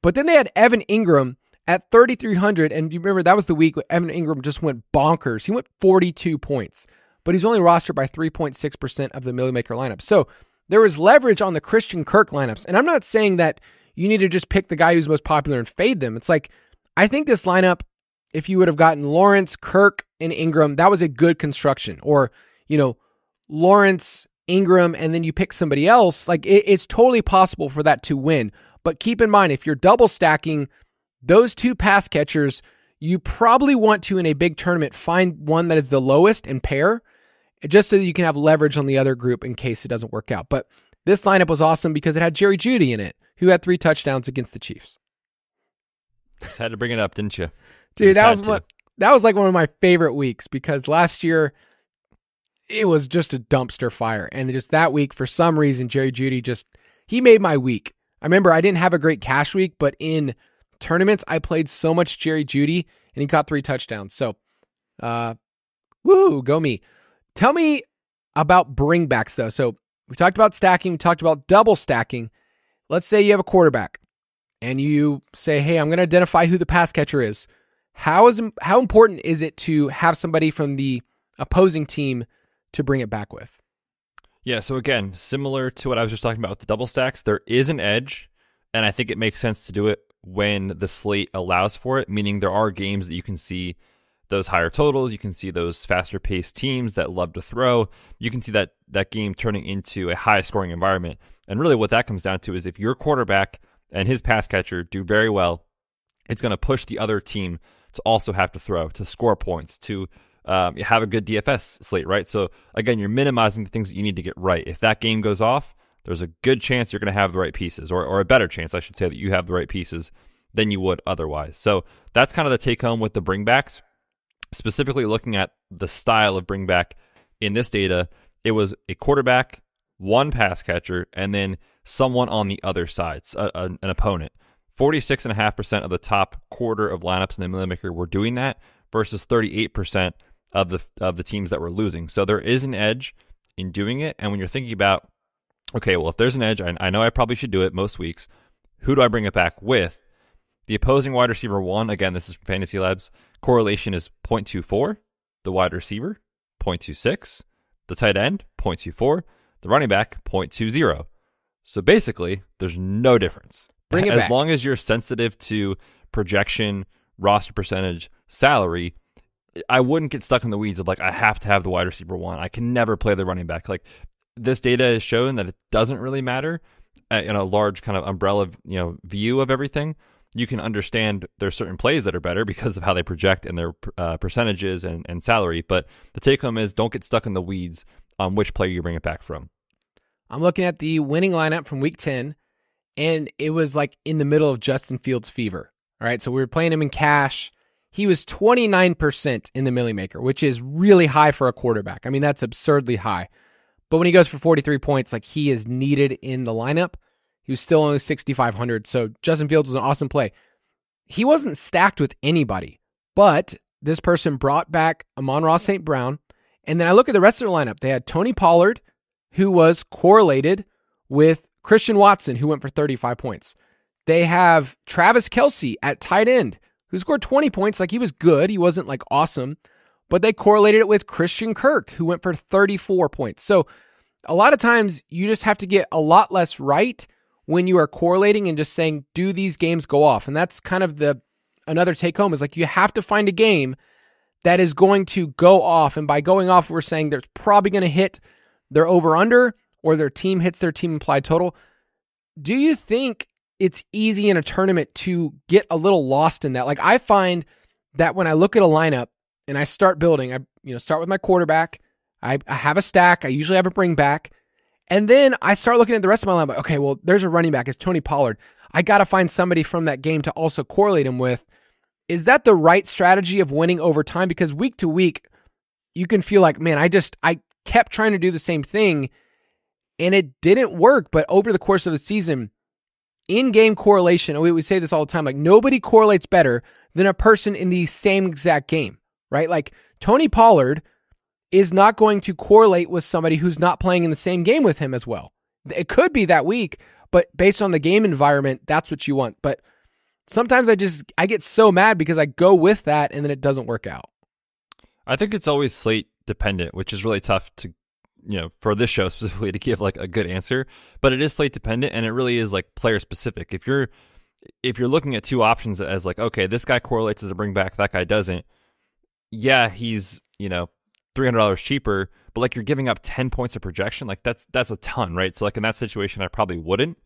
But then they had Evan Engram at 3,300. And you remember that was the week Evan Engram just went bonkers. He went 42 points but he's only rostered by 3.6% of the Millie Maker lineup. So there is leverage on the Christian Kirk lineups. And I'm not saying that you need to just pick the guy who's most popular and fade them. It's like, I think this lineup, if you would have gotten Lawrence, Kirk, and Engram, that was a good construction. Or, you know, Lawrence, Engram, and then you pick somebody else, like it, it's totally possible for that to win. But keep in mind, if you're double stacking those two pass catchers, you probably want to, in a big tournament, find one that is the lowest and pair just so you can have leverage on the other group in case it doesn't work out. But this lineup was awesome because it had Jerry Jeudy in it, who had three touchdowns against the Chiefs. Just had to bring it up, didn't you? Dude, that was what that was like one of my favorite weeks because last year it was just a dumpster fire. And just that week, for some reason, Jerry Jeudy just he made my week. I remember I didn't have a great cash week, but in tournaments, I played so much Jerry Jeudy and he caught three touchdowns. So uh woo, go me. Tell me about bringbacks though. So we talked about stacking, we talked about double stacking. Let's say you have a quarterback and you say, "Hey, I'm going to identify who the pass catcher is." How is how important is it to have somebody from the opposing team to bring it back with? Yeah, so again, similar to what I was just talking about with the double stacks, there is an edge, and I think it makes sense to do it when the slate allows for it, meaning there are games that you can see those higher totals, you can see those faster paced teams that love to throw. You can see that that game turning into a high scoring environment. And really what that comes down to is if your quarterback and his pass catcher do very well, it's going to push the other team to also have to throw, to score points, to um, have a good DFS slate, right? So again, you're minimizing the things that you need to get right. If that game goes off, there's a good chance you're going to have the right pieces, or, or a better chance, I should say, that you have the right pieces than you would otherwise. So that's kind of the take home with the bringbacks. Specifically looking at the style of bringback in this data, it was a quarterback, one pass catcher, and then someone on the other side, a, a, an opponent. 46.5% of the top quarter of lineups in the Milly Maker were doing that versus 38% of the of the teams that were losing. So there is an edge in doing it. And when you're thinking about, okay, well, if there's an edge, I, I know I probably should do it most weeks. Who do I bring it back with? The opposing wide receiver one, again, this is from Fantasy Labs, correlation is 0.24. The wide receiver, 0.26. The tight end, 0.24. The running back, 0.20. So basically, there's no difference. Bring it as back. long as you're sensitive to projection, roster percentage, salary, I wouldn't get stuck in the weeds of like I have to have the wide receiver one. I can never play the running back. Like this data is showing that it doesn't really matter uh, in a large kind of umbrella, you know, view of everything. You can understand there's certain plays that are better because of how they project and their uh, percentages and, and salary. But the take home is don't get stuck in the weeds on which player you bring it back from. I'm looking at the winning lineup from week 10, and it was like in the middle of Justin Fields' fever. All right. So we were playing him in cash. He was 29% in the Millie Maker, which is really high for a quarterback. I mean, that's absurdly high. But when he goes for 43 points, like he is needed in the lineup, he was still only 6,500. So Justin Fields was an awesome play. He wasn't stacked with anybody, but this person brought back Amon-Ra St. Brown. And then I look at the rest of the lineup. They had Tony Pollard, who was correlated with Christian Watson, who went for 35 points. They have Travis Kelce at tight end, who scored 20 points. Like he was good. He wasn't like awesome, but they correlated it with Christian Kirk, who went for 34 points. So a lot of times you just have to get a lot less right when you are correlating and just saying, do these games go off? And that's kind of the another take home is like you have to find a game that is going to go off. And by going off, we're saying they're probably going to hit their over under or their team hits their team implied total. Do you think it's easy in a tournament to get a little lost in that? Like I find that when I look at a lineup and I start building, I you know start with my quarterback. I, I have a stack. I usually have a bring back. And then I start looking at the rest of my lineup. Okay, well, there's a running back. It's Tony Pollard. I got to find somebody from that game to also correlate him with. Is that the right strategy of winning over time? Because week to week, you can feel like, man, I just, I kept trying to do the same thing and it didn't work. But over the course of the season, in game correlation, we, we say this all the time like nobody correlates better than a person in the same exact game, right? Like Tony Pollard is not going to correlate with somebody who's not playing in the same game with him as well. It could be that week, but based on the game environment, that's what you want. But sometimes I just I get so mad because I go with that and then it doesn't work out. I think it's always slate dependent, which is really tough to you know for this show specifically to give like a good answer. But it is slate dependent, and it really is like player specific. If you're if you're looking at two options as like okay, this guy correlates as a bring back, that guy doesn't. Yeah, he's you know three hundred dollars cheaper, but like you're giving up ten points of projection, like that's that's a ton, right? So like in that situation, I probably wouldn't.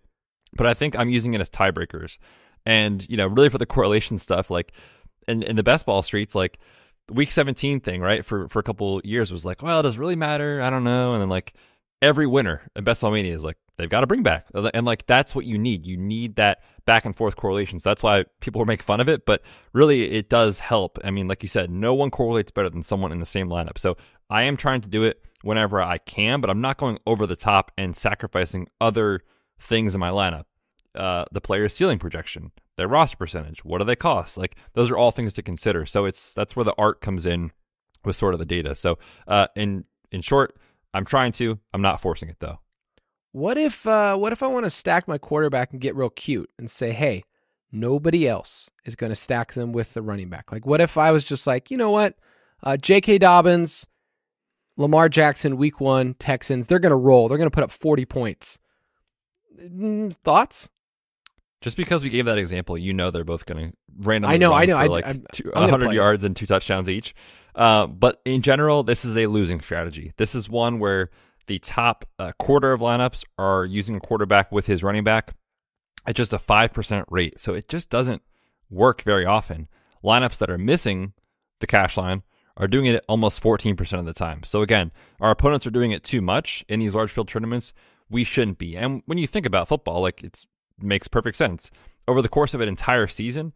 But I think I'm using it as tiebreakers, and you know really for the correlation stuff, like in in the best ball streets, like week 17 thing, right? For for a couple years was like, well, does it really matter? I don't know. And then like every winner in Best Ball Mania is like, they've got to bring back. And like that's what you need. You need that back and forth correlation. So that's why people were making fun of it. But really it does help. I mean, like you said, no one correlates better than someone in the same lineup. So I am trying to do it whenever I can, but I'm not going over the top and sacrificing other things in my lineup. Uh, the player's ceiling projection, their roster percentage, what do they cost? Like those are all things to consider. So it's that's where the art comes in with sort of the data. So uh, in in short, I'm trying to. I'm not forcing it though. What if uh, what if I want to stack my quarterback and get real cute and say, hey, nobody else is going to stack them with the running back? Like, what if I was just like, you know what, uh, J.K. Dobbins, Lamar Jackson, week one, Texans, they're going to roll. They're going to put up 40 points. Mm, Thoughts? Just because we gave that example, you know they're both going to randomly I know, I know. I- like I'm- two- I'm 100 yards and two touchdowns each. Uh, but in general, this is a losing strategy. This is one where the top uh, quarter of lineups are using a quarterback with his running back at just a 5% rate. So it just doesn't work very often. Lineups that are missing the cash line are doing it almost 14% of the time. So again, our opponents are doing it too much in these large field tournaments. We shouldn't be. And when you think about football, like it makes perfect sense. Over the course of an entire season,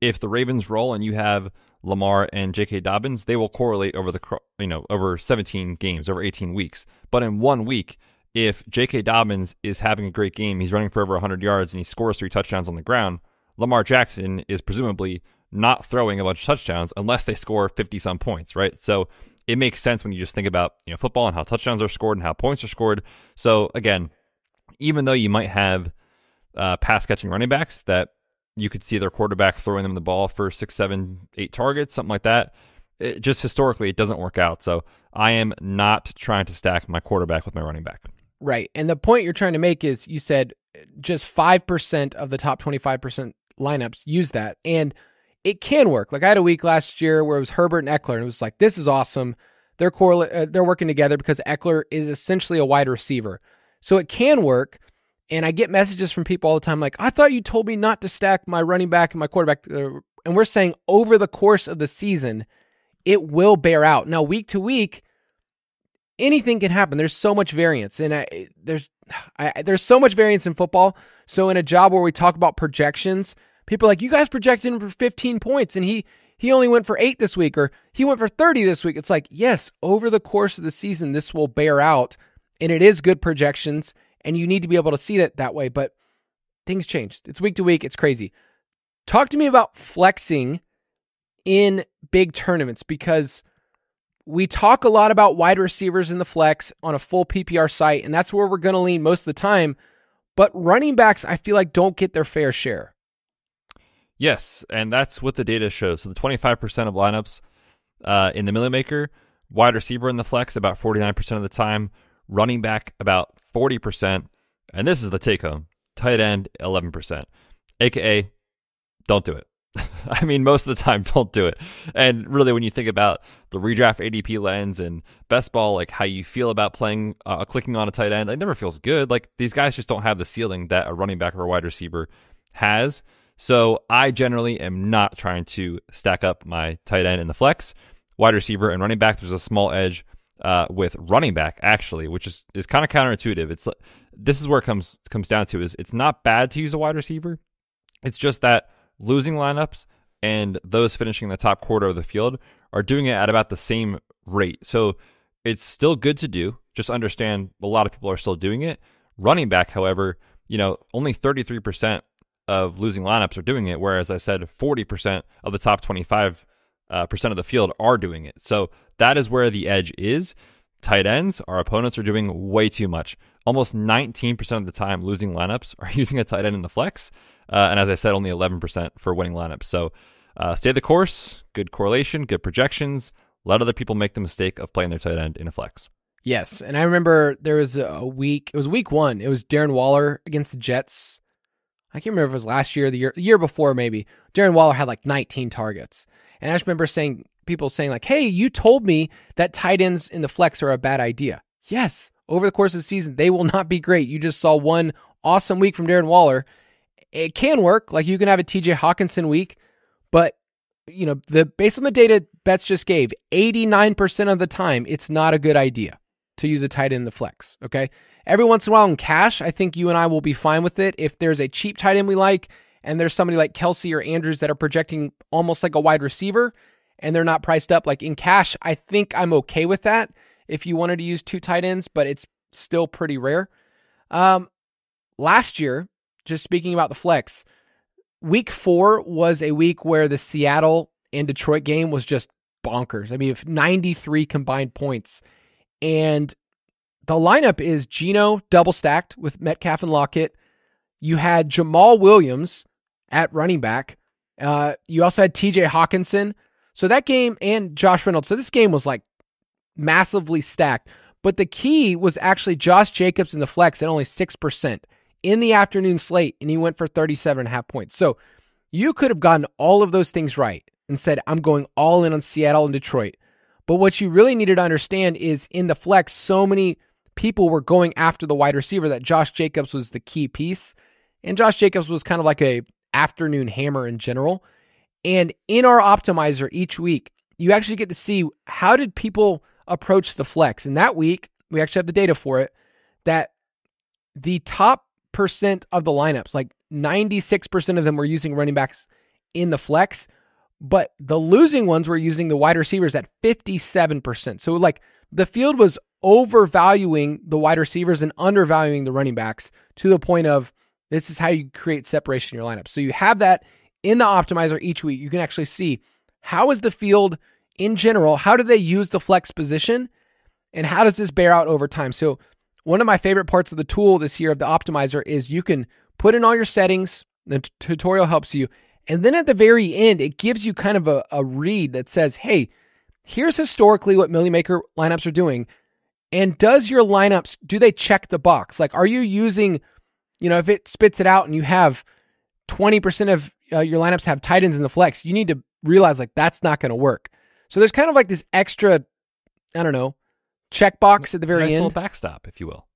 if the Ravens roll and you have Lamar and J.K. Dobbins, they will correlate over the you know over 17 games, over 18 weeks. But in one week, if J.K. Dobbins is having a great game, he's running for over 100 yards and he scores three touchdowns on the ground, Lamar Jackson is presumably not throwing a bunch of touchdowns unless they score 50 some points, right? So it makes sense when you just think about you know football and how touchdowns are scored and how points are scored. So again, even though you might have uh, pass catching running backs that you could see their quarterback throwing them the ball for six, seven, eight targets, something like that. It just historically, it doesn't work out. So I am not trying to stack my quarterback with my running back. Right. And the point you're trying to make is you said just 5% of the top 25% lineups use that. And it can work. Like I had a week last year where it was Herbert and Ekeler, and it was like, this is awesome. They're correla- uh, they're working together because Ekeler is essentially a wide receiver. So it can work. And I get messages from people all the time like, I thought you told me not to stack my running back and my quarterback. Uh, And we're saying over the course of the season, it will bear out. Now, week to week, anything can happen. There's so much variance, and I, there's I, there's so much variance in football. So in a job where we talk about projections, people are like, you guys projected him for 15 points, and he he only went for eight this week, or he went for 30 this week. It's like, yes, over the course of the season, this will bear out, and it is good projections, and you need to be able to see it that way. But things changed. It's week to week. It's crazy. Talk to me about flexing in big tournaments because we talk a lot about wide receivers in the flex on a full PPR site, and that's where we're going to lean most of the time. But running backs, I feel like, don't get their fair share. Yes, and that's what the data shows. So the 25% of lineups uh, in the Millie Maker, wide receiver in the flex about 49% of the time, running back about 40%, and this is the take home, tight end 11%. AKA, don't do it. I mean, most of the time, don't do it. And really, when you think about the redraft ADP lens and best ball, like how you feel about playing, uh, clicking on a tight end, it never feels good. Like these guys just don't have the ceiling that a running back or a wide receiver has. So I generally am not trying to stack up my tight end in the flex, wide receiver, and running back. There's a small edge uh, with running back actually, which is is kind of counterintuitive. It's this is where it comes comes down to is it's not bad to use a wide receiver. It's just that losing lineups and those finishing the top quarter of the field are doing it at about the same rate. So it's still good to do. Just understand a lot of people are still doing it. Running back, however, you know, only 33% of losing lineups are doing it, whereas I said 40% of the top 25 uh, percent of the field are doing it. So that is where the edge is. Tight ends, our opponents are doing way too much. Almost 19% of the time, losing lineups are using a tight end in the flex. Uh, and as I said, only 11% for winning lineups. So uh, stay the course, good correlation, good projections. Let other people make the mistake of playing their tight end in a flex. Yes, and I remember there was a week. It was week one. It was Darren Waller against the Jets. I can't remember if it was last year, the year, the year before, maybe. Darren Waller had like 19 targets, and I just remember saying, people saying like, "Hey, you told me that tight ends in the flex are a bad idea." Yes, over the course of the season, they will not be great. You just saw one awesome week from Darren Waller. It can work. Like you can have a TJ Hockenson week, but you know, the based on the data Betz just gave, 89% of the time, it's not a good idea to use a tight end in the flex. Okay. Every once in a while in cash, I think you and I will be fine with it. If there's a cheap tight end we like, and there's somebody like Kelce or Andrews that are projecting almost like a wide receiver and they're not priced up, like in cash, I think I'm okay with that if you wanted to use two tight ends, but it's still pretty rare. Um, last year, just speaking about the flex, week four was a week where the Seattle and Detroit game was just bonkers. I mean, if 93 combined points. And the lineup is Geno double stacked with Metcalf and Lockett. You had Jamaal Williams at running back. Uh, you also had TJ Hockenson. So that game and Josh Reynolds. So this game was like massively stacked. But the key was actually Josh Jacobs in the flex at only 6% in the afternoon slate, and he went for 37 and a half points. So you could have gotten all of those things right and said, I'm going all in on Seattle and Detroit. But what you really needed to understand is in the flex, so many people were going after the wide receiver that Josh Jacobs was the key piece. And Josh Jacobs was kind of like a afternoon hammer in general. And in our optimizer each week, you actually get to see how did people approach the flex. And that week, we actually have the data for it that the top percent of the lineups, like 96% of them were using running backs in the flex, but the losing ones were using the wide receivers at 57%. So like the field was overvaluing the wide receivers and undervaluing the running backs to the point of this is how you create separation in your lineup. So you have that in the optimizer each week. You can actually see how is the field in general, how do they use the flex position and how does this bear out over time? So one of my favorite parts of the tool this year of the optimizer is you can put in all your settings. The t- tutorial helps you. And then at the very end, it gives you kind of a, a read that says, hey, here's historically what Milly Maker lineups are doing. And does your lineups, do they check the box? Like, are you using, you know, if it spits it out and you have 20% of uh, your lineups have tight ends in the flex, you need to realize like that's not going to work. So there's kind of like this extra, I don't know, checkbox at the very nice end. little backstop, if you will.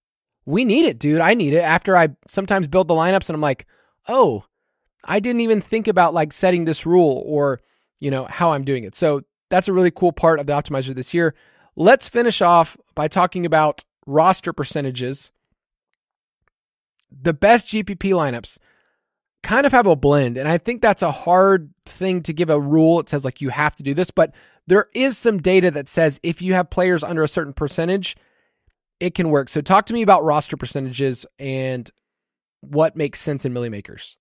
We need it, dude. I need it after I sometimes build the lineups and I'm like, oh, I didn't even think about like setting this rule or, you know, how I'm doing it. So that's a really cool part of the optimizer this year. Let's finish off by talking about roster percentages. The best GPP lineups kind of have a blend. And I think that's a hard thing to give a rule. It says like you have to do this, but there is some data that says if you have players under a certain percentage, it can work. So talk to me about roster percentages and what makes sense in Milly Makers.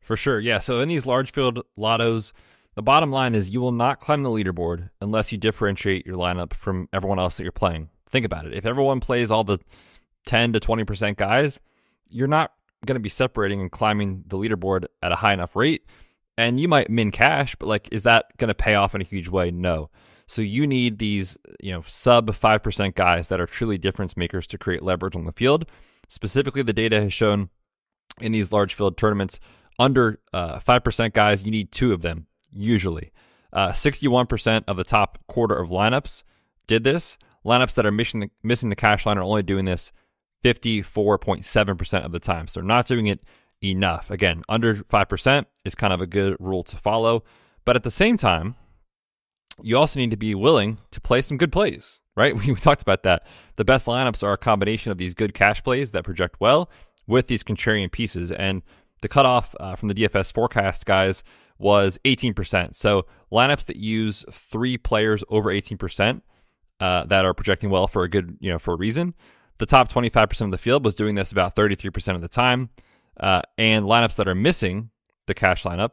For sure. Yeah. So in these large field lottos, the bottom line is you will not climb the leaderboard unless you differentiate your lineup from everyone else that you're playing. Think about it. If everyone plays all the 10 to 20% guys, you're not going to be separating and climbing the leaderboard at a high enough rate. And you might min cash, but like, is that going to pay off in a huge way? No. So you need these, you know, sub 5% guys that are truly difference makers to create leverage on the field. Specifically, the data has shown in these large field tournaments, under uh, 5% guys, you need two of them, usually. Uh, 61% of the top quarter of lineups did this. Lineups that are missing the, missing the cash line are only doing this 54.7% of the time. So they're not doing it enough. Again, under 5% is kind of a good rule to follow. But at the same time, you also need to be willing to play some good plays, right? We, talked about that. The best lineups are a combination of these good cash plays that project well with these contrarian pieces. And the cutoff uh, from the DFS forecast guys was 18%. So lineups that use three players over 18% uh, that are projecting well for a good, you know, for a reason. The top 25% of the field was doing this about 33% of the time. Uh, and lineups that are missing the cash lineup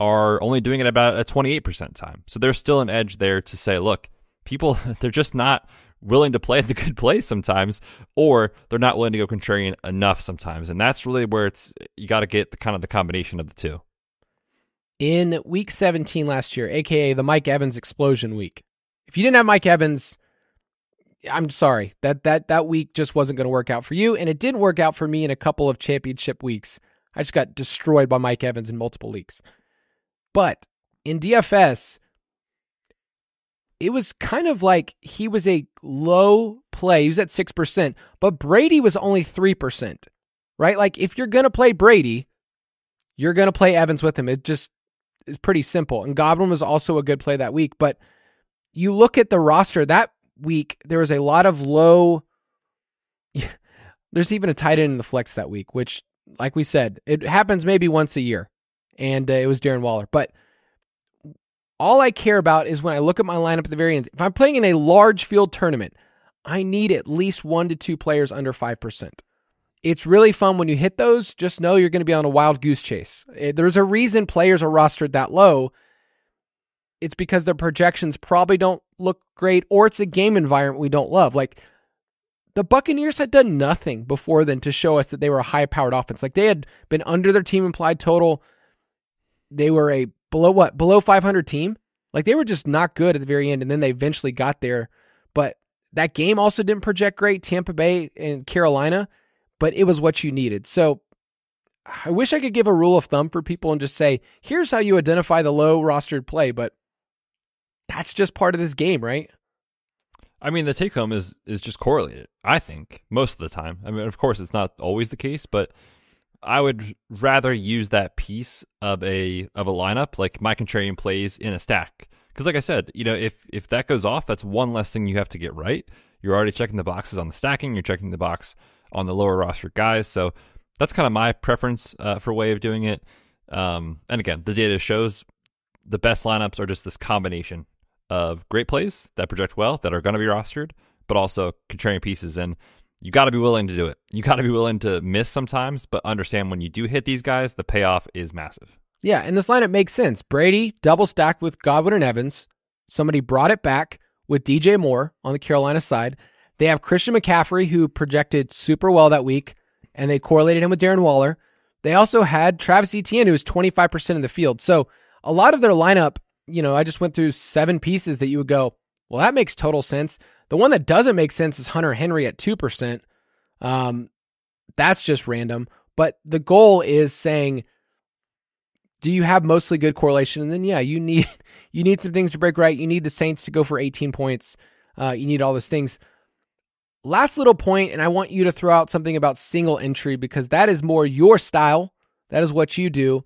are only doing it about a 28% time. So there's still an edge there to say, look, people, they're just not willing to play the good play sometimes, or they're not willing to go contrarian enough sometimes. And that's really where it's, you got to get the kind of the combination of the two. In week 17 last year, aka the Mike Evans explosion week, if you didn't have Mike Evans, I'm sorry that that that week just wasn't going to work out for you, and it didn't work out for me in a couple of championship weeks. I just got destroyed by Mike Evans in multiple leagues. But in DFS, it was kind of like he was a low play. He was at 6%, but Brady was only 3%, right? Like if you're going to play Brady, you're going to play Evans with him. It just is pretty simple. And Godwin was also a good play that week, but you look at the roster that week, there was a lot of low. There's even a tight end in the flex that week, which, like we said, it happens maybe once a year. And uh, it was Darren Waller. But all I care about is when I look at my lineup at the very end. If I'm playing in a large field tournament, I need at least one to two players under 5%. It's really fun when you hit those. Just know you're going to be on a wild goose chase. Eh, there's a reason players are rostered that low. It's because their projections probably don't look great, or it's a game environment we don't love. Like the Buccaneers had done nothing before then to show us that they were a high powered offense. Like they had been under their team implied total. They were a below what below 500 team like they were just not good at the very end and then they eventually got there but that game also didn't project great, Tampa Bay and Carolina, but it was what you needed. So I wish I could give a rule of thumb for people and just say, here's how you identify the low rostered play, but that's just part of this game, right? I mean, the take home is is just correlated. I think most of the time. I mean, of course, it's not always the case, but I would rather use that piece of a of a lineup like my contrarian plays in a stack because, like I said, you know, if if that goes off, that's one less thing you have to get right. You're already checking the boxes on the stacking. You're checking the box on the lower roster guys. So that's kind of my preference uh, for way of doing it. Um, and again, the data shows the best lineups are just this combination of great plays that project well, that are going to be rostered, but also contrarian pieces. And you got to be willing to do it. You got to be willing to miss sometimes, but understand when you do hit these guys, the payoff is massive. Yeah, and this lineup makes sense. Brady double stacked with Godwin and Evans. Somebody brought it back with DJ Moore on the Carolina side. They have Christian McCaffrey, who projected super well that week, and they correlated him with Darren Waller. They also had Travis Etienne, who was 25% of the field. So a lot of their lineup, you know, I just went through seven pieces that you would go, well, that makes total sense. The one that doesn't make sense is Hunter Henry at 2%. Um, that's just random. But the goal is saying, do you have mostly good correlation? And then yeah, you need you need some things to break right. You need the Saints to go for 18 points. Uh, you need all those things. Last little point, and I want you to throw out something about single entry because that is more your style. That is what you do.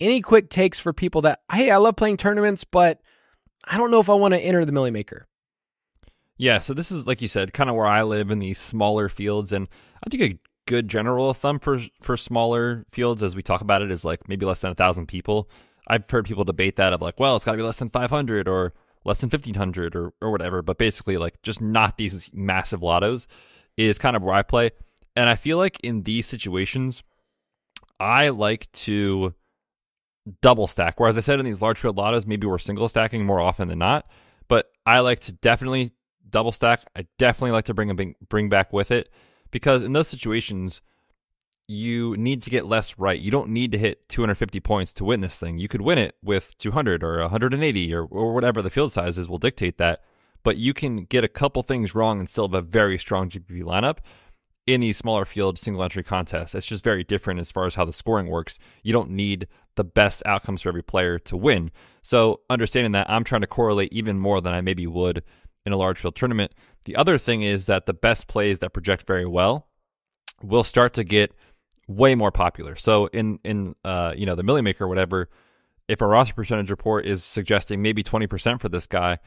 Any quick takes for people that hey, I love playing tournaments, but I don't know if I want to enter the Milly Maker. Yeah, so this is like you said, kind of where I live in these smaller fields, and I think a good general thumb for for smaller fields, as we talk about it, is like maybe less than a thousand people. I've heard people debate that of like, well, it's got to be less than five hundred or less than fifteen hundred or or whatever, but basically like just not these massive lottos is kind of where I play, and I feel like in these situations, I like to double stack. Whereas I said in these large field lottos, maybe we're single stacking more often than not. But I like to definitely double stack. I definitely like to bring a bring back with it because in those situations you need to get less right. You don't need to hit 250 points to win this thing. You could win it with 200 or 180 or, or whatever the field sizes will dictate that. But you can get a couple things wrong and still have a very strong GPP lineup in these smaller field single entry contests. It's just very different as far as how the scoring works. You don't need the best outcomes for every player to win. So, understanding that, I'm trying to correlate even more than I maybe would in a large field tournament. The other thing is that the best plays that project very well will start to get way more popular. So in in uh, you know the Milly Maker or whatever, if a roster percentage report is suggesting maybe 20% for this guy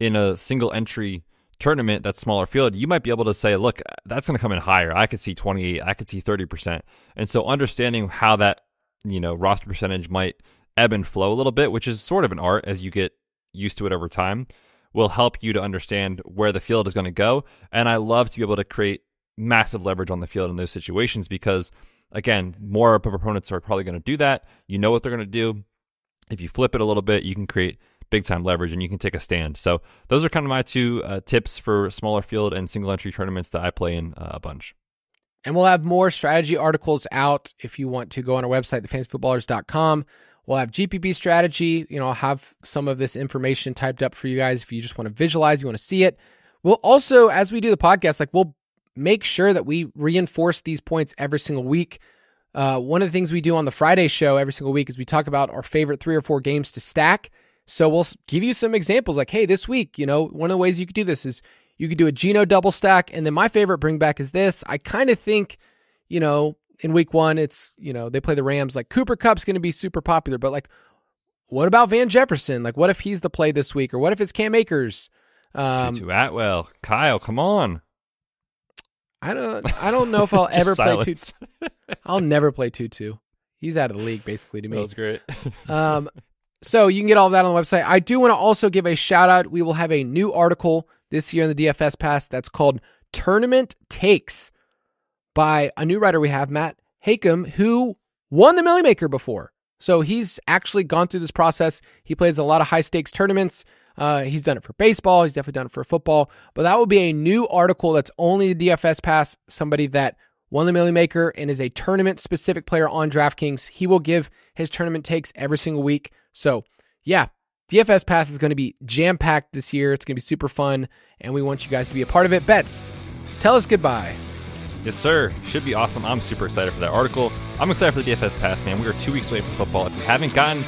in a single entry tournament that's smaller field, you might be able to say, look, that's going to come in higher. I could see 28, I could see 30%. And so understanding how that, you know, roster percentage might ebb and flow a little bit, which is sort of an art as you get used to it over time will help you to understand where the field is going to go. And I love to be able to create massive leverage on the field in those situations because, again, more of opponents are probably going to do that. You know what they're going to do. If you flip it a little bit, you can create big time leverage and you can take a stand. So those are kind of my two uh, tips for smaller field and single entry tournaments that I play in uh, a bunch. And we'll have more strategy articles out if you want to go on our website, thefantasyfootballers.com. We'll have GPP strategy. You know, I'll have some of this information typed up for you guys if you just want to visualize, you want to see it. We'll also, as we do the podcast, like we'll make sure that we reinforce these points every single week. Uh, one of the things we do on the Friday show every single week is we talk about our favorite three or four games to stack. So we'll give you some examples like, hey, this week, you know, one of the ways you could do this is you could do a Geno double stack. And then my favorite bring back is this. I kind of think, you know, in week one, it's, you know, they play the Rams. Like Cooper Kupp's going to be super popular, but like, what about Van Jefferson? Like, what if he's the play this week? Or what if it's Cam Akers? Um, Tutu Atwell. Kyle, come on. I don't I don't know if I'll ever play Tutu. I'll never play Tutu. He's out of the league basically to me. That was great. um, so you can get all that on the website. I do want to also give a shout out. We will have a new article this year in the DFS Pass that's called Tournament Takes by a new writer we have, Matt Hakem, who won the Milly Maker before. So he's actually gone through this process. He plays a lot of high stakes tournaments. Uh, he's done it for baseball. He's definitely done it for football. But that will be a new article that's only the DFS pass. Somebody that won the Milly Maker and is a tournament specific player on DraftKings. He will give his tournament takes every single week. So, yeah, DFS Pass is going to be jam packed this year. It's going to be super fun, and we want you guys to be a part of it. Betz, tell us goodbye. Yes, sir. Should be awesome. I'm super excited for that article. I'm excited for the DFS Pass, man. We are two weeks away from football. If you haven't gotten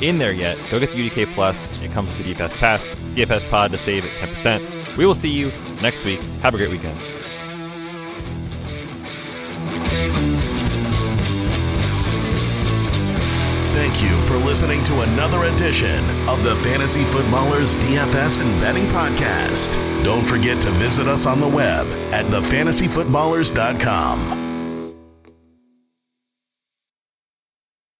in there yet, go get the UDK Plus. It comes with the DFS Pass. DFS Pod to save at 10%. We will see you next week. Have a great weekend. Thank you for listening to another edition of the Fantasy Footballers DFS and Betting Podcast. Don't forget to visit us on the web at thefantasyfootballers.com.